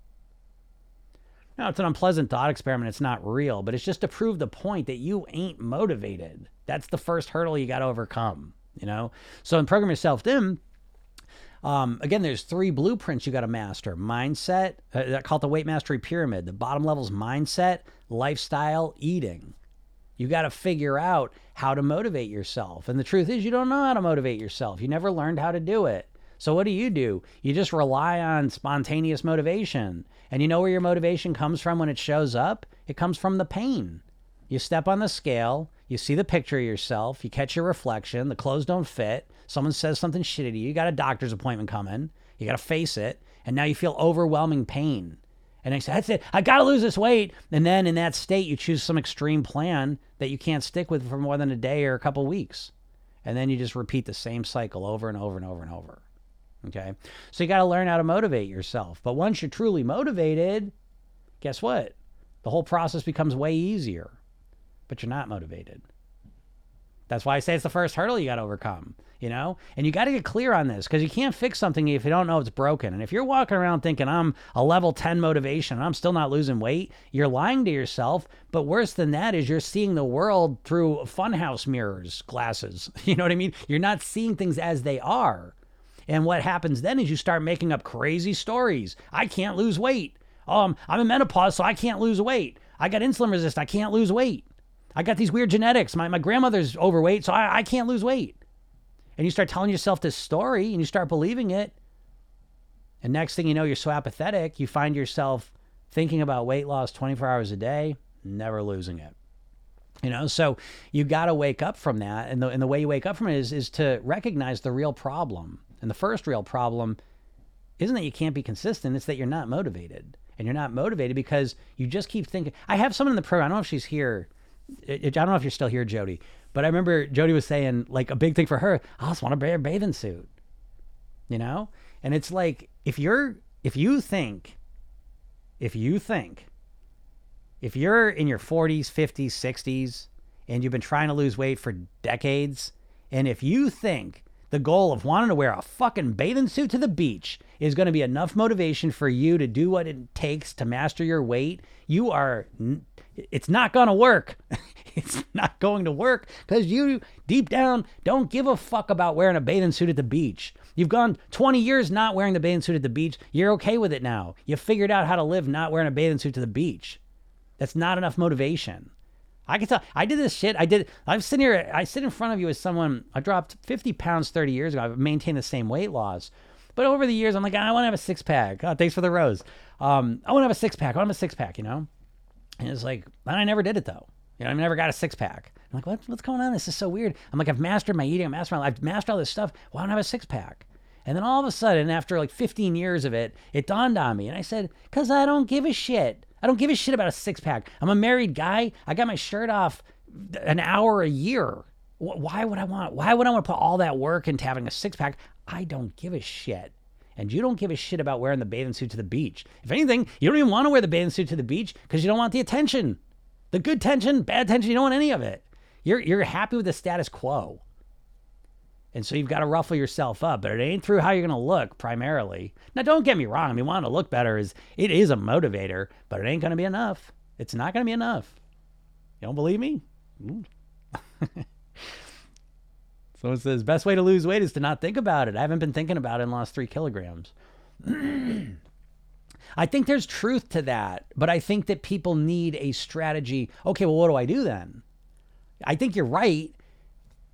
Now, it's an unpleasant thought experiment. It's not real, but it's just to prove the point that you ain't motivated. That's the first hurdle you got to overcome, you know? So in Program Yourself Thin, um, again, there's three blueprints you got to master mindset, uh, called the weight mastery pyramid. The bottom level is mindset, lifestyle, eating. You got to figure out how to motivate yourself. And the truth is, you don't know how to motivate yourself. You never learned how to do it. So, what do you do? You just rely on spontaneous motivation. And you know where your motivation comes from when it shows up? It comes from the pain. You step on the scale, you see the picture of yourself, you catch your reflection, the clothes don't fit, someone says something shitty to you, you got a doctor's appointment coming, you got to face it, and now you feel overwhelming pain. And I say, that's it, I got to lose this weight. And then in that state, you choose some extreme plan that you can't stick with for more than a day or a couple weeks. And then you just repeat the same cycle over and over and over and over. Okay. So you got to learn how to motivate yourself. But once you're truly motivated, guess what? The whole process becomes way easier but you're not motivated. That's why I say it's the first hurdle you got to overcome, you know? And you got to get clear on this because you can't fix something if you don't know it's broken. And if you're walking around thinking I'm a level 10 motivation and I'm still not losing weight, you're lying to yourself. But worse than that is you're seeing the world through funhouse mirrors, glasses. (laughs) You know what I mean? You're not seeing things as they are. And what happens then is you start making up crazy stories. I can't lose weight. Um, I'm in menopause, so I can't lose weight. I got insulin resist. I can't lose weight. I got these weird genetics. My, my grandmother's overweight, so I, I can't lose weight. And you start telling yourself this story and you start believing it. And next thing you know, you're so apathetic, you find yourself thinking about weight loss 24 hours a day, never losing it. You know, so you got to wake up from that. And the, and the way you wake up from it is, is to recognize the real problem. And the first real problem isn't that you can't be consistent, it's that you're not motivated. And you're not motivated because you just keep thinking. I have someone in the program, I don't know if she's here I don't know if you're still here, Jody, but I remember Jody was saying like a big thing for her. I just want to wear a bathing suit, you know. And it's like if you're if you think if you think if you're in your 40s, 50s, 60s, and you've been trying to lose weight for decades, and if you think the goal of wanting to wear a fucking bathing suit to the beach is going to be enough motivation for you to do what it takes to master your weight, you are (laughs) it's not going to work. it's not going to work because you deep down don't give a fuck about wearing a bathing suit at the beach. You've gone 20 years not wearing the bathing suit at the beach. You're okay with it now. You figured out how to live not wearing a bathing suit to the beach. That's not enough motivation. I can tell. I did this shit. I did. I'm sitting here. I sit in front of you as someone. I dropped 50 pounds 30 years ago. I've maintained the same weight loss. But over the years, I'm like, I want to have a six pack. Oh, thanks for the rose. Um, I want to have a six pack. I want a six pack, you know? And it's like, I never did it though. You know, I never got a six pack. I'm like, what, what's going on? This is so weird. I'm like, I've mastered my eating. I've mastered my, life, I've mastered all this stuff. Why don't I have a six pack? And then all of a sudden, after like 15 years of it, it dawned on me. And I said, because I don't give a shit. I don't give a shit about a six pack. I'm a married guy. I got my shirt off an hour a year. Why would I want? Why would I want to put all that work into having a six pack? I don't give a shit and you don't give a shit about wearing the bathing suit to the beach. If anything, you don't even want to wear the bathing suit to the beach because you don't want the attention. The good tension, bad tension, you don't want any of it. You're you're happy with the status quo. And so you've got to ruffle yourself up, but it ain't through how you're going to look primarily. Now don't get me wrong, I mean wanting to look better is it is a motivator, but it ain't going to be enough. It's not going to be enough. You don't believe me? (laughs) Someone says, best way to lose weight is to not think about it. I haven't been thinking about it and lost three kilograms. (clears throat) I think there's truth to that, but I think that people need a strategy. Okay, well, what do I do then? I think you're right,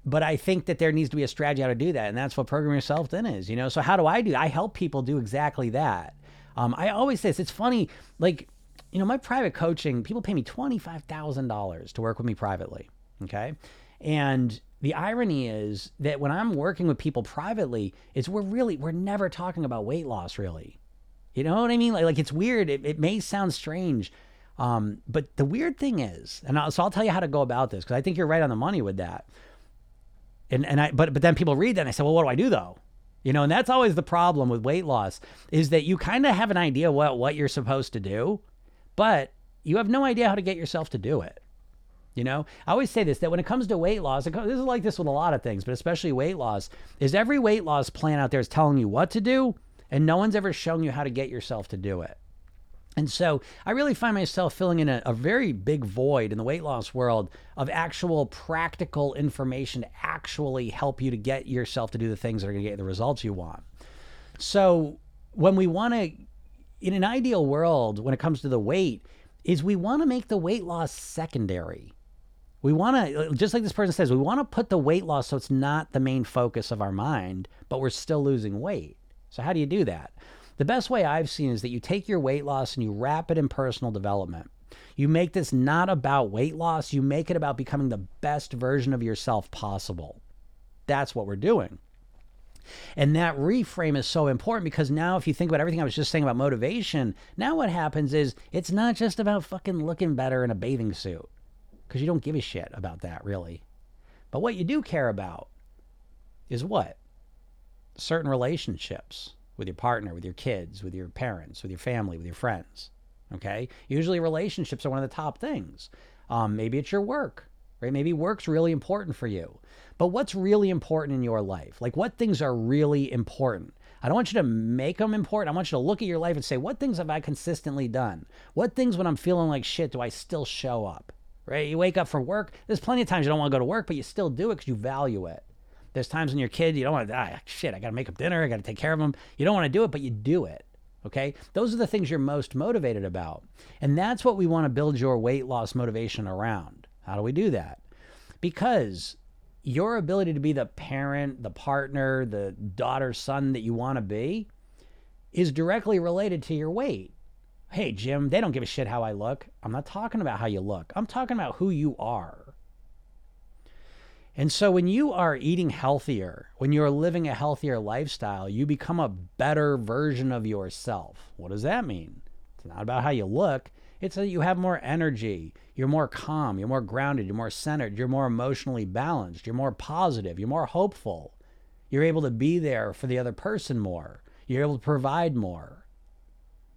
but I think that there needs to be a strategy how to do that, and that's what Program Yourself Thin is. You know, so how do I do? I help people do exactly that. Um, I always say this. It's funny, like you know, my private coaching, people pay me twenty five thousand dollars to work with me privately. Okay, and the irony is that when I'm working with people privately, is we're really we're never talking about weight loss really. You know what I mean? Like, like it's weird. It, it may sound strange, um, but the weird thing is, and I'll, so I'll tell you how to go about this because I think you're right on the money with that. And and I but but then people read that and I say, well, what do I do though? You know, and that's always the problem with weight loss is that you kind of have an idea what what you're supposed to do, but you have no idea how to get yourself to do it. You know, I always say this that when it comes to weight loss, this is like this with a lot of things, but especially weight loss, is every weight loss plan out there is telling you what to do, and no one's ever shown you how to get yourself to do it. And so I really find myself filling in a, a, very big void in the weight loss world of actual practical information to actually help you to get yourself to do the things that are going to get the results you want. So when we want to, in an ideal world, when it comes to the weight, is we want to make the weight loss secondary. We want to, just like this person says, we want to put the weight loss so it's not the main focus of our mind, but we're still losing weight. So, how do you do that? The best way I've seen is that you take your weight loss and you wrap it in personal development. You make this not about weight loss, you make it about becoming the best version of yourself possible. That's what we're doing. And that reframe is so important because now, if you think about everything I was just saying about motivation, now what happens is it's not just about fucking looking better in a bathing suit because you don't give a shit about that really. But what you do care about is what? Certain relationships with your partner, with your kids, with your parents, with your family, with your friends. Okay? Usually relationships are one of the top things. Um, maybe it's your work, right? Maybe work's really important for you. But what's really important in your life? Like what things are really important? I don't want you to make them important. I want you to look at your life and say, what things have I consistently done? What things when I'm feeling like shit do I still show up? right? You wake up for work. There's plenty of times you don't want to go to work, but you still do it because you value it. There's times when you're kid, you don't want to, ah, shit, I got to make up dinner. I got to take care of them. You don't want to do it, but you do it. Okay. Those are the things you're most motivated about. And that's what we want to build your weight loss motivation around. How do we do that? Because your ability to be the parent, the partner, the daughter, son that you want to be is directly related to your weight. Hey, Jim, they don't give a shit how I look. I'm not talking about how you look. I'm talking about who you are. And so when you are eating healthier, when you're living a healthier lifestyle, you become a better version of yourself. What does that mean? It's not about how you look. It's that you have more energy. You're more calm. You're more grounded. You're more centered. You're more emotionally balanced. You're more positive. You're more hopeful. You're able to be there for the other person more. You're able to provide more.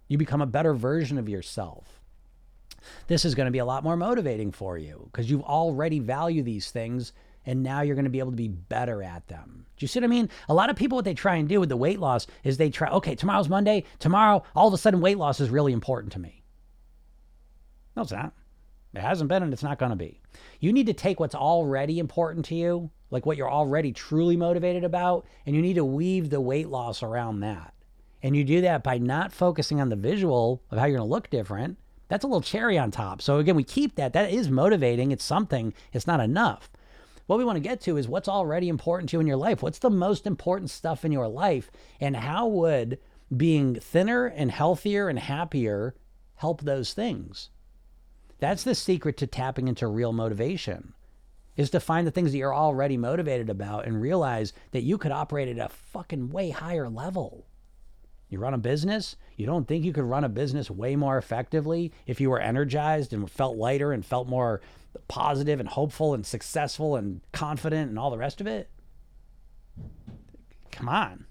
You become a better version of yourself. This is going to be a lot more motivating for you because you've already value these things and now you're going to be able to be better at them. Do you see what I mean? A lot of people, what they try and do with the weight loss is they try, okay, tomorrow's Monday. Tomorrow, all of a sudden, weight loss is really important to me. No, it's not. It hasn't been and it's not going to be. You need to take what's already important to you, like what you're already truly motivated about, and you need to weave the weight loss around that. And you do that by not focusing on the visual of how you're going to look different. That's a little cherry on top. So again, we keep that. That is motivating. It's something. It's not enough. What we want to get to is what's already important to you in your life. What's the most important stuff in your life? And how would being thinner and healthier and happier help those things? That's the secret to tapping into real motivation is to find the things that you're already motivated about and realize that you could operate at a fucking way higher level. You run a business, you don't think you could run a business way more effectively if you were energized and felt lighter and felt more positive and hopeful and successful and confident and all the rest of it? Come on,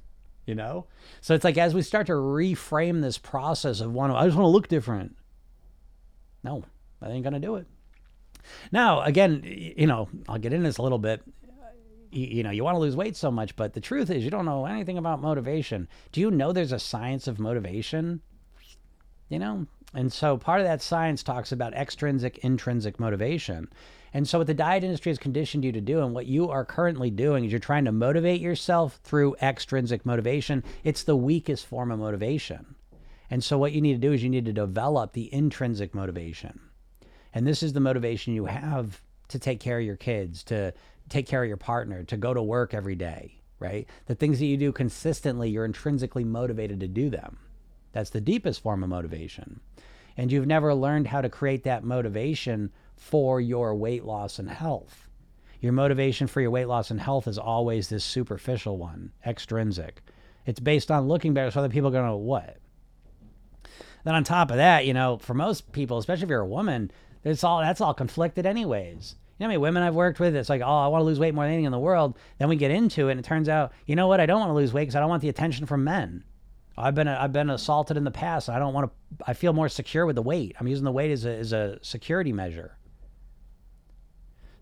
you know? So it's like as we start to reframe this process of one, I just want to look different. No, that ain't going to do it. Now, again, you know, I'll get into this a little bit you, you know, you want to lose weight so much, but the truth is you don't know anything about motivation. Do you know there's a science of motivation? You know, and so part of that science talks about extrinsic, intrinsic motivation. And so, what the diet industry has conditioned you to do, and what you are currently doing, is you're trying to motivate yourself through extrinsic motivation. It's the weakest form of motivation. And so, what you need to do is you need to develop the intrinsic motivation. And this is the motivation you have to take care of your kids, to take care of your partner, to go to work every day, right? The things that you do consistently, you're intrinsically motivated to do them. That's the deepest form of motivation. And you've never learned how to create that motivation for your weight loss and health. Your motivation for your weight loss and health is always this superficial one, extrinsic. It's based on looking better so other people are going to what? Then on top of that, you know, for most people, especially if you're a woman, it's all that's all conflicted anyways. Know how many women I've worked with? It's like, oh, I want to lose weight more than anything in the world. Then we get into it, and it turns out, you know what? I don't want to lose weight because I don't want the attention from men. I've been I've been assaulted in the past. I don't want to. I feel more secure with the weight. I'm using the weight as a as a security measure.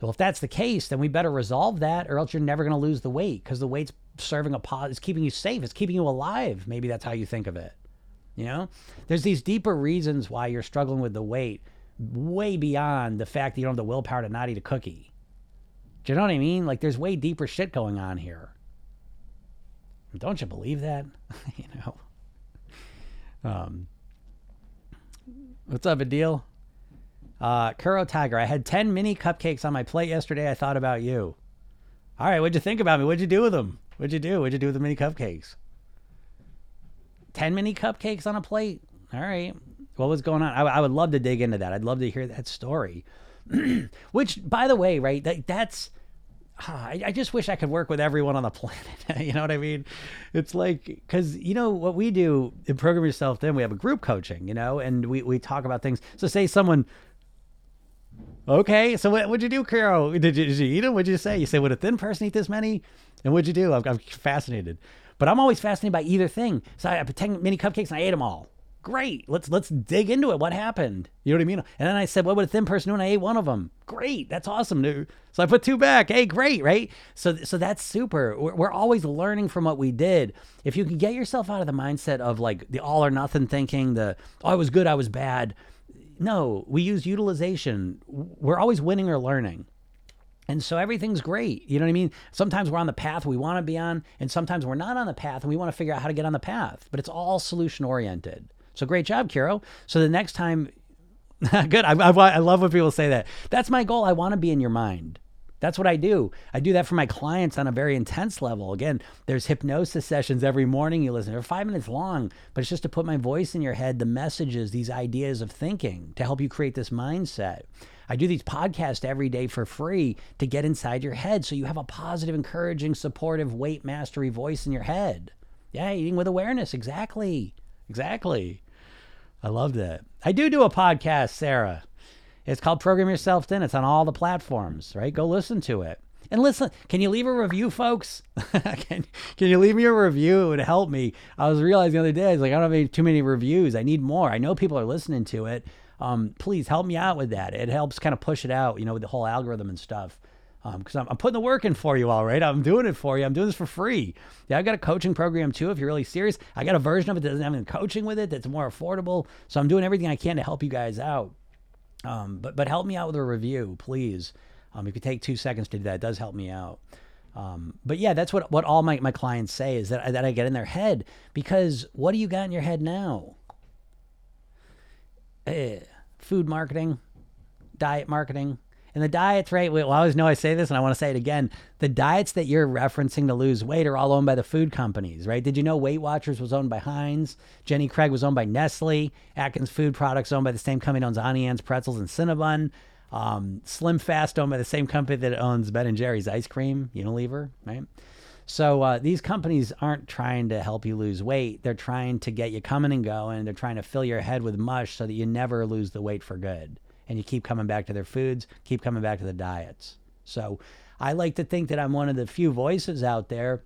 Well, if that's the case, then we better resolve that, or else you're never going to lose the weight because the weight's serving a pause. It's keeping you safe. It's keeping you alive. Maybe that's how you think of it. You know, there's these deeper reasons why you're struggling with the weight, way beyond the fact that you don't have the willpower to not eat a cookie. Do you know what I mean? Like, there's way deeper shit going on here. Don't you believe that? (laughs) you know. Um, what's up, Adil? Uh, Kuro Tiger, I had 10 mini cupcakes on my plate yesterday. I thought about you. All right, what'd you think about me? What'd you do with them? What'd you do? What'd you do with the mini cupcakes? 10 mini cupcakes on a plate? All right. What was going on? I, I would love to dig into that. I'd love to hear that story. (clears throat) Which, by the way, right, that, that's ah, I, I just wish I could work with everyone on the (laughs) planet. (laughs) you know what I mean? It's like, because, you know, what we do in Program Yourself Thin we have a group coaching, you know, and we, we talk about things. So, say someone, okay, so what, would you do, Carol? Did you, did you eat them? What'd you say? You say, would a thin person eat this many? And what'd you do? I'm, I'm fascinated. But I'm always fascinated by either thing. So, I put 10 mini cupcakes and I ate them all great. Let's let's dig into it. What happened? You know what I mean? And then I said, what would a thin person do? And I ate one of them. Great, that's awesome, dude. So I put two back. Hey, great, right? So so that's super. We're, we're always learning from what we did. If you can get yourself out of the mindset of like the all or nothing thinking, the oh I was good, I was bad. No, we use utilization. We're always winning or learning. And so everything's great. You know what I mean? Sometimes we're on the path we want to be on, and sometimes we're not on the path and we want to figure out how to get on the path. But it's all solution oriented. So great job, Kiro. So the next time, (laughs) good. I, I, I love when people say that. That's my goal. I want to be in your mind. That's what I do. I do that for my clients on a very intense level. Again, there's hypnosis sessions every morning you listen. They're five minutes long, but it's just to put my voice in your head, the messages, these ideas of thinking to help you create this mindset. I do these podcasts every day for free to get inside your head so you have a positive, encouraging, supportive weight mastery voice in your head. Yeah, eating with awareness. Exactly. Exactly. I love that. I do do a podcast, Sarah. It's called Program Yourself Thin. It's on all the platforms, right? Go listen to it. And listen, can you leave a review, folks? (laughs) can, can you leave me a review? It would help me. I was realizing the other day, I was like, I don't have any, too many reviews. I need more. I know people are listening to it. Um, please help me out with that. It helps kind of push it out, you know, with the whole algorithm and stuff because um, I'm, I'm, putting the work in for you all right? I'm doing it for you. I'm doing this for free. Yeah i've got a coaching program too if you're really serious. I got a version of it that doesn't have any coaching with it that's more affordable. So i'm doing everything i can to help you guys out. Um, but but help me out with a review please. Um, if you take two seconds to do that it does help me out. Um, but yeah that's what what all my, my clients say is that, that i get in their head because what do you got in your head now? Eh, food marketing diet marketing and the diets, right? I always know I say this and I want to say it again. The diets that you're referencing to lose weight are all owned by the food companies, right? Did you know Weight Watchers was owned by Heinz? Jenny Craig was owned by Nestle. Atkins Food Products owned by the same company that owns Anne's Pretzels and Cinnabon. Um, Slim Fast owned by the same company that owns Ben and Jerry's ice cream, Unilever, right? So uh, these companies aren't trying to help you lose weight. They're trying to get you coming and going. They're trying to fill your head with mush so that you never lose the weight for good and you keep coming back to their foods, keep coming back to the diets. So I like to think that I'm one of the few voices out there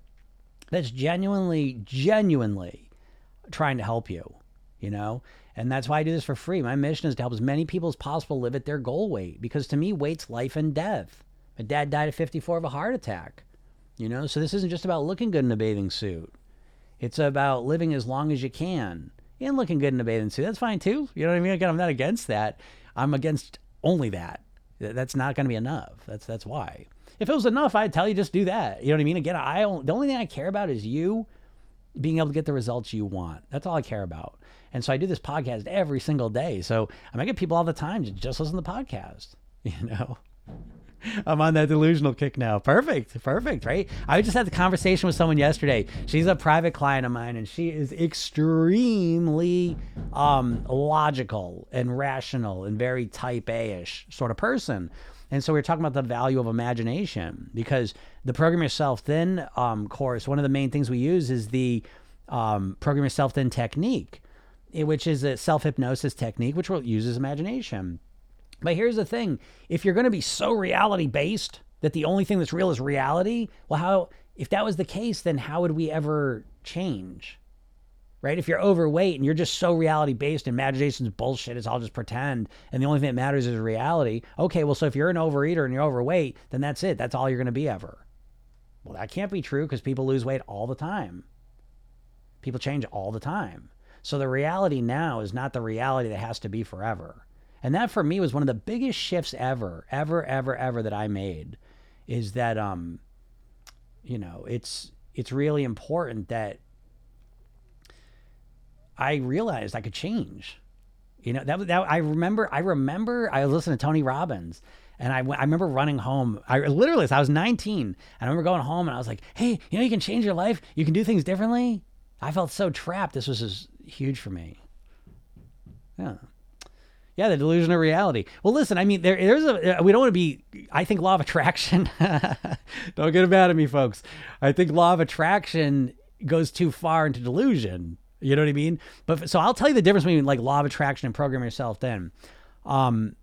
that's genuinely, genuinely trying to help you, you know? And that's why I do this for free. My mission is to help as many people as possible live at their goal weight because to me, weight's life and death. My dad died at 54 of a heart attack, you know? So this isn't just about looking good in a bathing suit, it's about living as long as you can and looking good in a bathing suit. That's fine too. You know what I mean? Again, I'm not against that. I'm against only that. That's not going to be enough. That's that's why. If it was enough, I'd tell you just do that. You know what I mean? Again, I the only thing I care about is you being able to get the results you want. That's all I care about. And so I do this podcast every single day. So I get people all the time to just listen to the podcast, (laughs) you know? (laughs) I'm on that delusional kick now. Perfect. Perfect. Right. I just had the conversation with someone yesterday. She's a private client of mine and she is extremely um, logical and rational and very type A ish sort of person. And so we are talking about the value of imagination because the program yourself thin um, course, one of the main things we use is the um, program yourself thin technique, eh, which is a self hypnosis technique, which uses imagination. But here's the thing if you're going to be so reality based that the only thing that's real is reality, well, how, if that was the case, then how would we ever change? Right? If you're overweight and you're just so reality based, and imagination's bullshit, it's all just pretend, and the only thing that matters is reality. Okay, well, so if you're an overeater and you're overweight, then that's it. That's all you're going to be ever. Well, that can't be true because people lose weight all the time. People change all the time. So the reality now is not the reality that has to be forever. And that for me was one of the biggest shifts ever, ever, ever, ever that I made is that um you know, it's it's really important that I realized I could change. You know, that, that I remember I remember I listened to Tony Robbins and I, I remember running home. I literally, I was 19. I remember going home and I was like, hey, you know, you can change your life. You can do things differently. I felt so trapped. This was just huge for me. Yeah. Yeah, the delusion of reality. Well, listen, I mean, there, there's a, we don't want to be, I think law of attraction, (laughs) don't get mad at me, folks. I think law of attraction goes too far into delusion. You know what I mean? But so I'll tell you the difference between like law of attraction and program yourself thin. Um,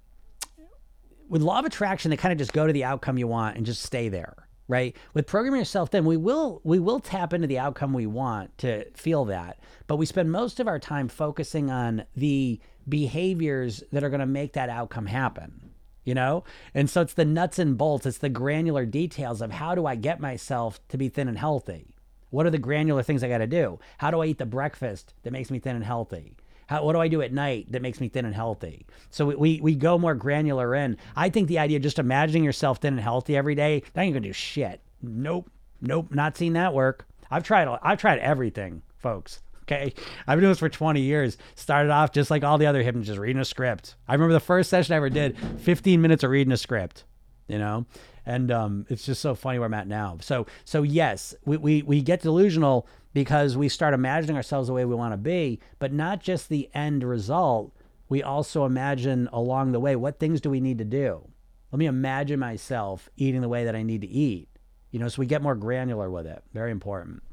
with law of attraction, they kind of just go to the outcome you want and just stay there right? With programming yourself thin we will we will tap into the outcome we want to feel that. But we spend most of our time focusing on the behaviors that are going to make that outcome happen you know? And so it's the nuts and bolts it's the granular details of how do i get myself to be thin and healthy? What are the granular things i got to do? How do i eat the breakfast that makes me thin and healthy how, what do I do at night that makes me thin and healthy? So we, we, we go more granular in. I think the idea of just imagining yourself thin and healthy every day, that ain't gonna do shit. Nope. Nope. Not seen that work. I've tried I've tried everything, folks. Okay. I've been doing this for 20 years. Started off just like all the other hypnotists, just reading a script. I remember the first session I ever did, 15 minutes of reading a script, you know? And um, it's just so funny where I'm at now. So so yes, we, we, we get delusional because we start imagining ourselves the way we want to be, but not just the end result. We also imagine along the way what things do we need to do? Let me imagine myself eating the way that I need to eat. You know, so we get more granular with it. Very important.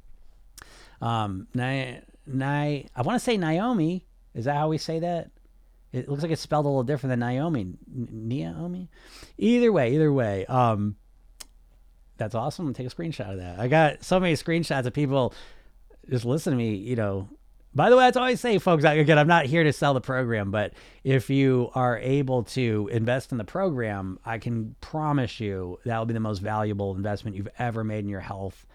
Um, Ni, I want to say Naomi. Is that how we say that? It looks like it's spelled a little different than Naomi. Naomi. Either way, either way. Um, that's awesome. Take a screenshot of that. I got so many screenshots of people just listen to me. You know. By the way, that's I say, folks. Again, I'm not here to sell the program, but if you are able to invest in the program, I can promise you that will be the most valuable investment you've ever made in your health,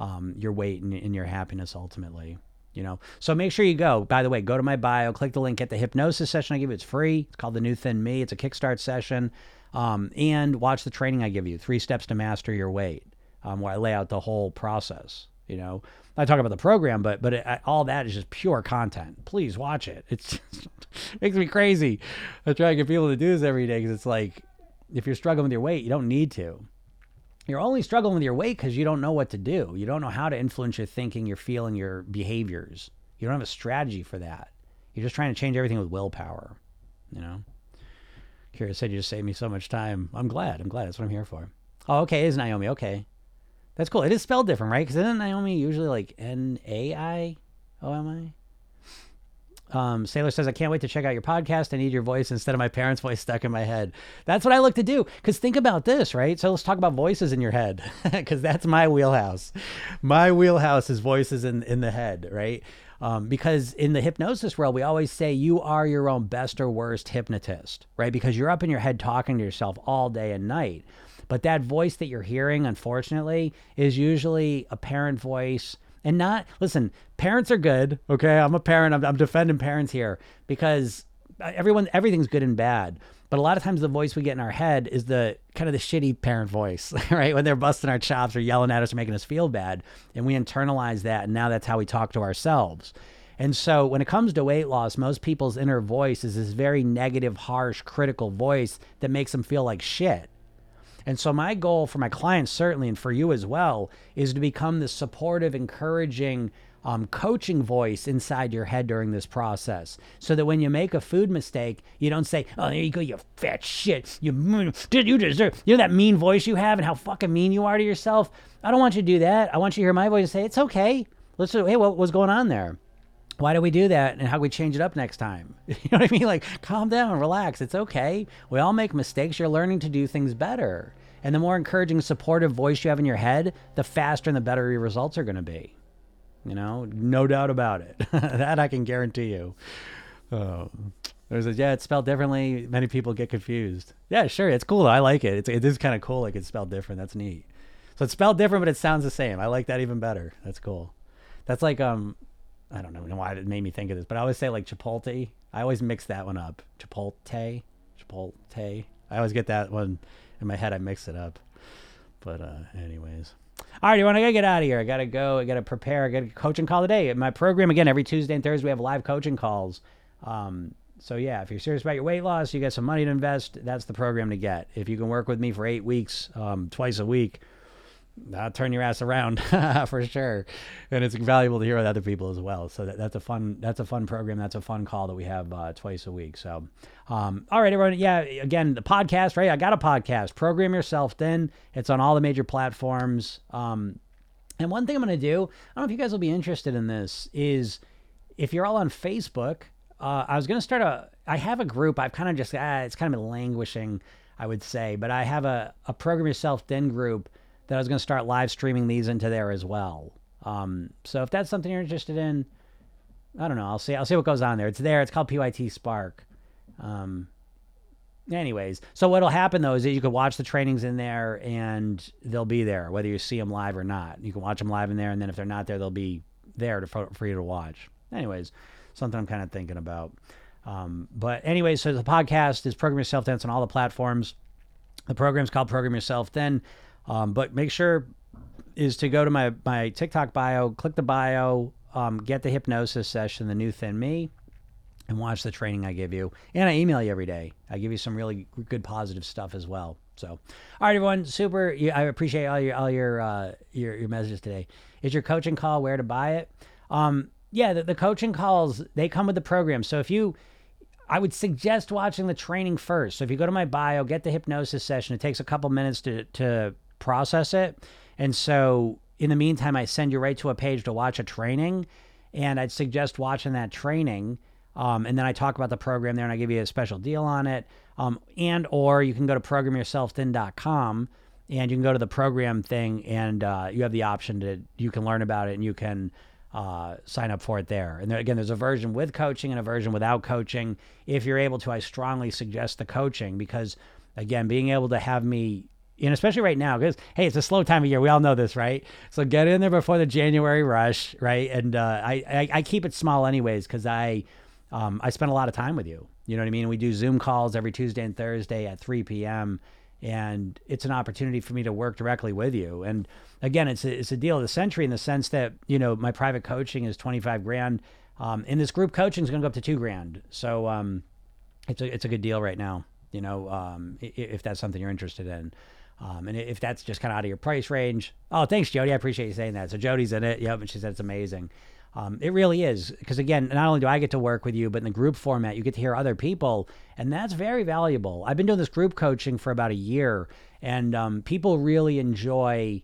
um, your weight, and, and your happiness ultimately you know? So make sure you go. By the way go to my bio click the link get the hypnosis session i give you. It's free. It's called the new thin me. It's a kickstart session. Um, and watch the training i give you three steps to master your weight um, where i lay out the whole process you know? I talk about the program but but it, all that is just pure content. Please watch it. It's (laughs) it makes me crazy. I try to get people to do this every day because it's like if you're struggling with your weight you don't need to you're only struggling with your weight because you don't know what to do. You don't know how to influence your thinking, your feeling, your behaviors. You don't have a strategy for that. You're just trying to change everything with willpower. You know? Kira said you just saved me so much time. I'm glad. I'm glad. That's what I'm here for. Oh, okay. It is Naomi. Okay. That's cool. It is spelled different, right? Because isn't Naomi usually like N A I O M I? Um, Sailor says, I can't wait to check out your podcast. I need your voice instead of my parents' (laughs) voice stuck in my head. That's what I look to do. Because think about this, right? So let's talk about voices in your head, (laughs) because that's my wheelhouse. My wheelhouse is voices in, in the head, right? Um, because in the hypnosis world, we always say you are your own best or worst hypnotist, right? Because you're up in your head talking to yourself all day and night. But that voice that you're hearing, unfortunately, is usually a parent voice and not listen parents are good okay? I'm a parent i'm, I'm defending parents here because uh, everyone everything's good and bad. But a lot of times the voice we get in our head is the kind of the shitty parent voice (laughs) right? When they're busting our chops or yelling at us or making us feel bad and we internalize that and now that's how we talk to ourselves. And so when it comes to weight loss, most people's inner voice is this very negative, harsh, critical voice that makes them feel like shit. And so my goal for my clients certainly and for you as well is to become the supportive, encouraging, um, coaching voice inside your head during this process so that when you make a food mistake, you don't say, Oh, there you go, you fat shit. You, you deserve, you know, that mean voice you have and how fucking mean you are to yourself. I don't want you to do that. I want you to hear my voice and say, It's okay. Let's, hey, what was going on there? Why do we do that? And how do we change it up next time? (laughs) You know what I mean? Like, calm down, relax. It's okay. We all make mistakes. You're learning to do things better. And the more encouraging, supportive voice you have in your head, the faster and the better your results are going to be. You know, no doubt about it. (laughs) that I can guarantee you. Oh. There's a yeah, it's spelled differently. Many people get confused. Yeah, sure, it's cool. I like it. It's it is kind of cool. Like it's spelled different. That's neat. So it's spelled different, but it sounds the same. I like that even better. That's cool. That's like um, I don't know why it made me think of this, but I always say like Chipotle. I always mix that one up. Chipotle, Chipotle. I always get that one in my head. I mix it up. But uh, anyways. All right, you want to get out of here? I gotta go. I gotta prepare. I got a coaching call today. My program again every Tuesday and Thursday we have live coaching calls. Um, so yeah, if you're serious about your weight loss, you got some money to invest. That's the program to get. If you can work with me for eight weeks, um, twice a week, I'll turn your ass around (laughs) for sure. And it's valuable to hear with other people as well. So that, that's a fun that's a fun program. That's a fun call that we have uh, twice a week. So, um, all right, everyone. Yeah, again, the podcast, right? I got a podcast. Program yourself. Thin it's on all the major platforms. Um, and one thing I'm going to do, I don't know if you guys will be interested in this, is if you're all on Facebook, uh, I was going to start a. I have a group. I've kind of just ah, it's kind of been languishing, I would say, but I have a a program yourself thin group that I was going to start live streaming these into there as well. Um, so if that's something you're interested in, I don't know. I'll see. I'll see what goes on there. It's there. It's called PYT Spark. Um, anyways, so what'll happen though is that you can watch the trainings in there, and they'll be there whether you see them live or not. You can watch them live in there, and then if they're not there, they'll be there to, for, for you to watch. Anyways, something I'm kind of thinking about. Um, but anyways, so the podcast is Program Yourself Thin on all the platforms. The program's called Program Yourself Thin. Um, but make sure is to go to my my TikTok bio, click the bio, um, get the hypnosis session, the new Thin Me, and watch the training I give you. And I email you every day. I give you some really good positive stuff as well. So, all right, everyone, super. I appreciate all your all your uh, your your messages today. Is your coaching call where to buy it? Um, yeah, the, the coaching calls they come with the program. So if you I would suggest watching the training first. So if you go to my bio, get the hypnosis session. It takes a couple minutes to to process it. And so in the meantime, I send you right to a page to watch a training. And I'd suggest watching that training. Um, and then I talk about the program there and I give you a special deal on it. Um, and or you can go to programyourselfthin.com and you can go to the program thing and uh, you have the option to you can learn about it and you can uh, sign up for it there. And there, again, there's a version with coaching and a version without coaching. If you're able to, I strongly suggest the coaching because again, being able to have me and especially right now because hey it's a slow time of year we all know this right? So get in there before the january rush right? And uh, I, I, I keep it small anyways because i um, i spend a lot of time with you. You know what i mean? We do zoom calls every tuesday and thursday at 3 p.m and it's an opportunity for me to work directly with you. And again it's a, it's a deal of the century in the sense that you know my private coaching is 25 grand um, and this group coaching is going to go up to two grand. So um, it's a, it's a good deal right now you know um, if that's something you're interested in um, and if that's just kind of out of your price range, oh, thanks, Jody. I appreciate you saying that. So Jody's in it. Yep. And she said it's amazing. Um, it really is. Because again, not only do I get to work with you, but in the group format, you get to hear other people. And that's very valuable. I've been doing this group coaching for about a year. And um, people really enjoy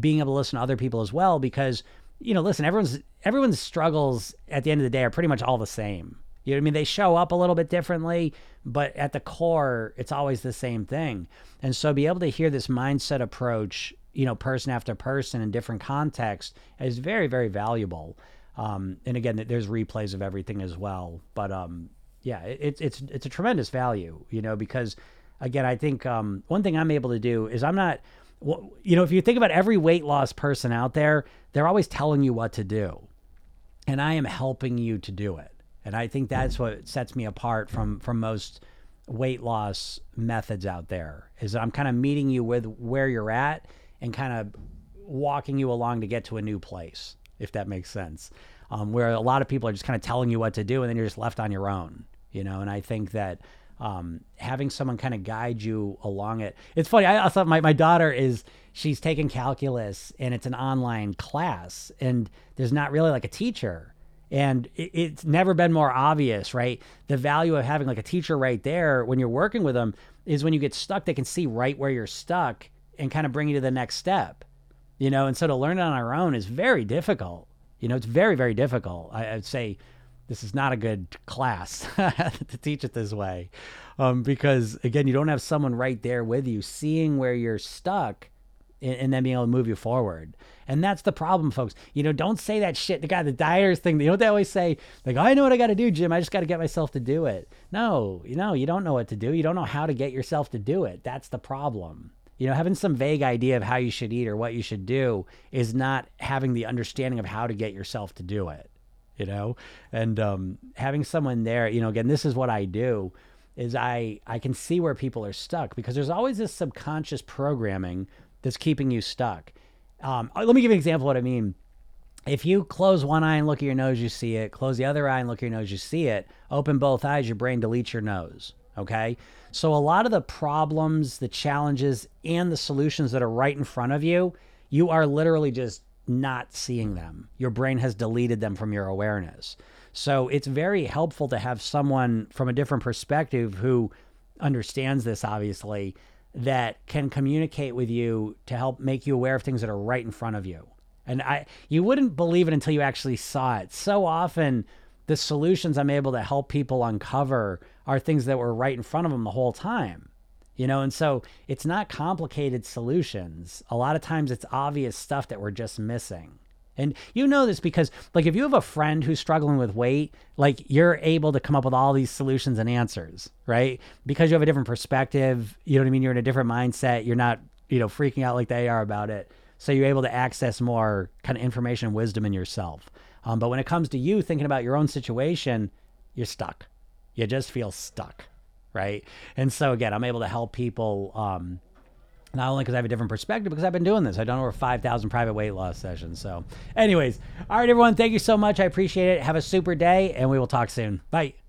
being able to listen to other people as well because, you know, listen, everyone's everyone's struggles at the end of the day are pretty much all the same. You know what I mean? They show up a little bit differently, but at the core, it's always the same thing. And so be able to hear this mindset approach, you know, person after person in different contexts is very, very valuable. Um, and again, there's replays of everything as well. But um, yeah, it's it's it's a tremendous value, you know, because again, I think um, one thing I'm able to do is I'm not, you know, if you think about every weight loss person out there, they're always telling you what to do, and I am helping you to do it. And I think that's what sets me apart from from most weight loss methods out there is I'm kind of meeting you with where you're at and kind of walking you along to get to a new place, if that makes sense. um, where a lot of people are just kind of telling you what to do and then you're just left on your own, you know. And I think that um, having someone kind of guide you along it. It's funny. I, thought my, my daughter is she's taking calculus and it's an online class and there's not really like a teacher and it, it's never been more obvious right? The value of having like a teacher right there when you're working with them is when you get stuck they can see right where you're stuck and kind of bring you to the next step you know? And so to learn it on our own is very difficult you know? It's very very difficult. I, i'd say this is not a good class (laughs) to teach it this way um, because again you don't have someone right there with you seeing where you're stuck and, then being able to move you forward. And that's the problem folks. You know don't say that shit. The guy the dieters thing you know what they always say? Like i know what i got to do jim. I just got to get myself to do it. No you know you don't know what to do. You don't know how to get yourself to do it. That's the problem. You know having some vague idea of how you should eat or what you should do is not having the understanding of how to get yourself to do it you know? And um, having someone there you know again this is what i do is i i can see where people are stuck because there's always this subconscious programming that's keeping you stuck. Um, uh, let me give you an example of what i mean. If you close one eye and look at your nose you see it. Close the other eye and look at your nose you see it. Open both eyes your brain deletes your nose okay? So a lot of the problems the challenges and the solutions that are right in front of you you are literally just not seeing them. Your brain has deleted them from your awareness. So it's very helpful to have someone from a different perspective who understands this, obviously, that can communicate with you to help make you aware of things that are right in front of you. And I, you wouldn't believe it until you actually saw it. So often, the solutions I'm able to help people uncover are things that were right in front of them the whole time you know and so it's not complicated solutions a lot of times it's obvious stuff that we're just missing and you know this because like if you have a friend who's struggling with weight like you're able to come up with all these solutions and answers right? Because you have a different perspective you know what i mean? You're in a different mindset. You're not you know freaking out like they are about it. So you're able to access more kind of information and wisdom in yourself. Um, but when it comes to you thinking about your own situation you're stuck. You just feel stuck right? And so again, I'm able to help people um, not only because I have a different perspective, because I've been doing this. I've done over 5,000 private weight loss sessions. So, anyways, all right, everyone, thank you so much. I appreciate it. Have a super day, and we will talk soon. Bye.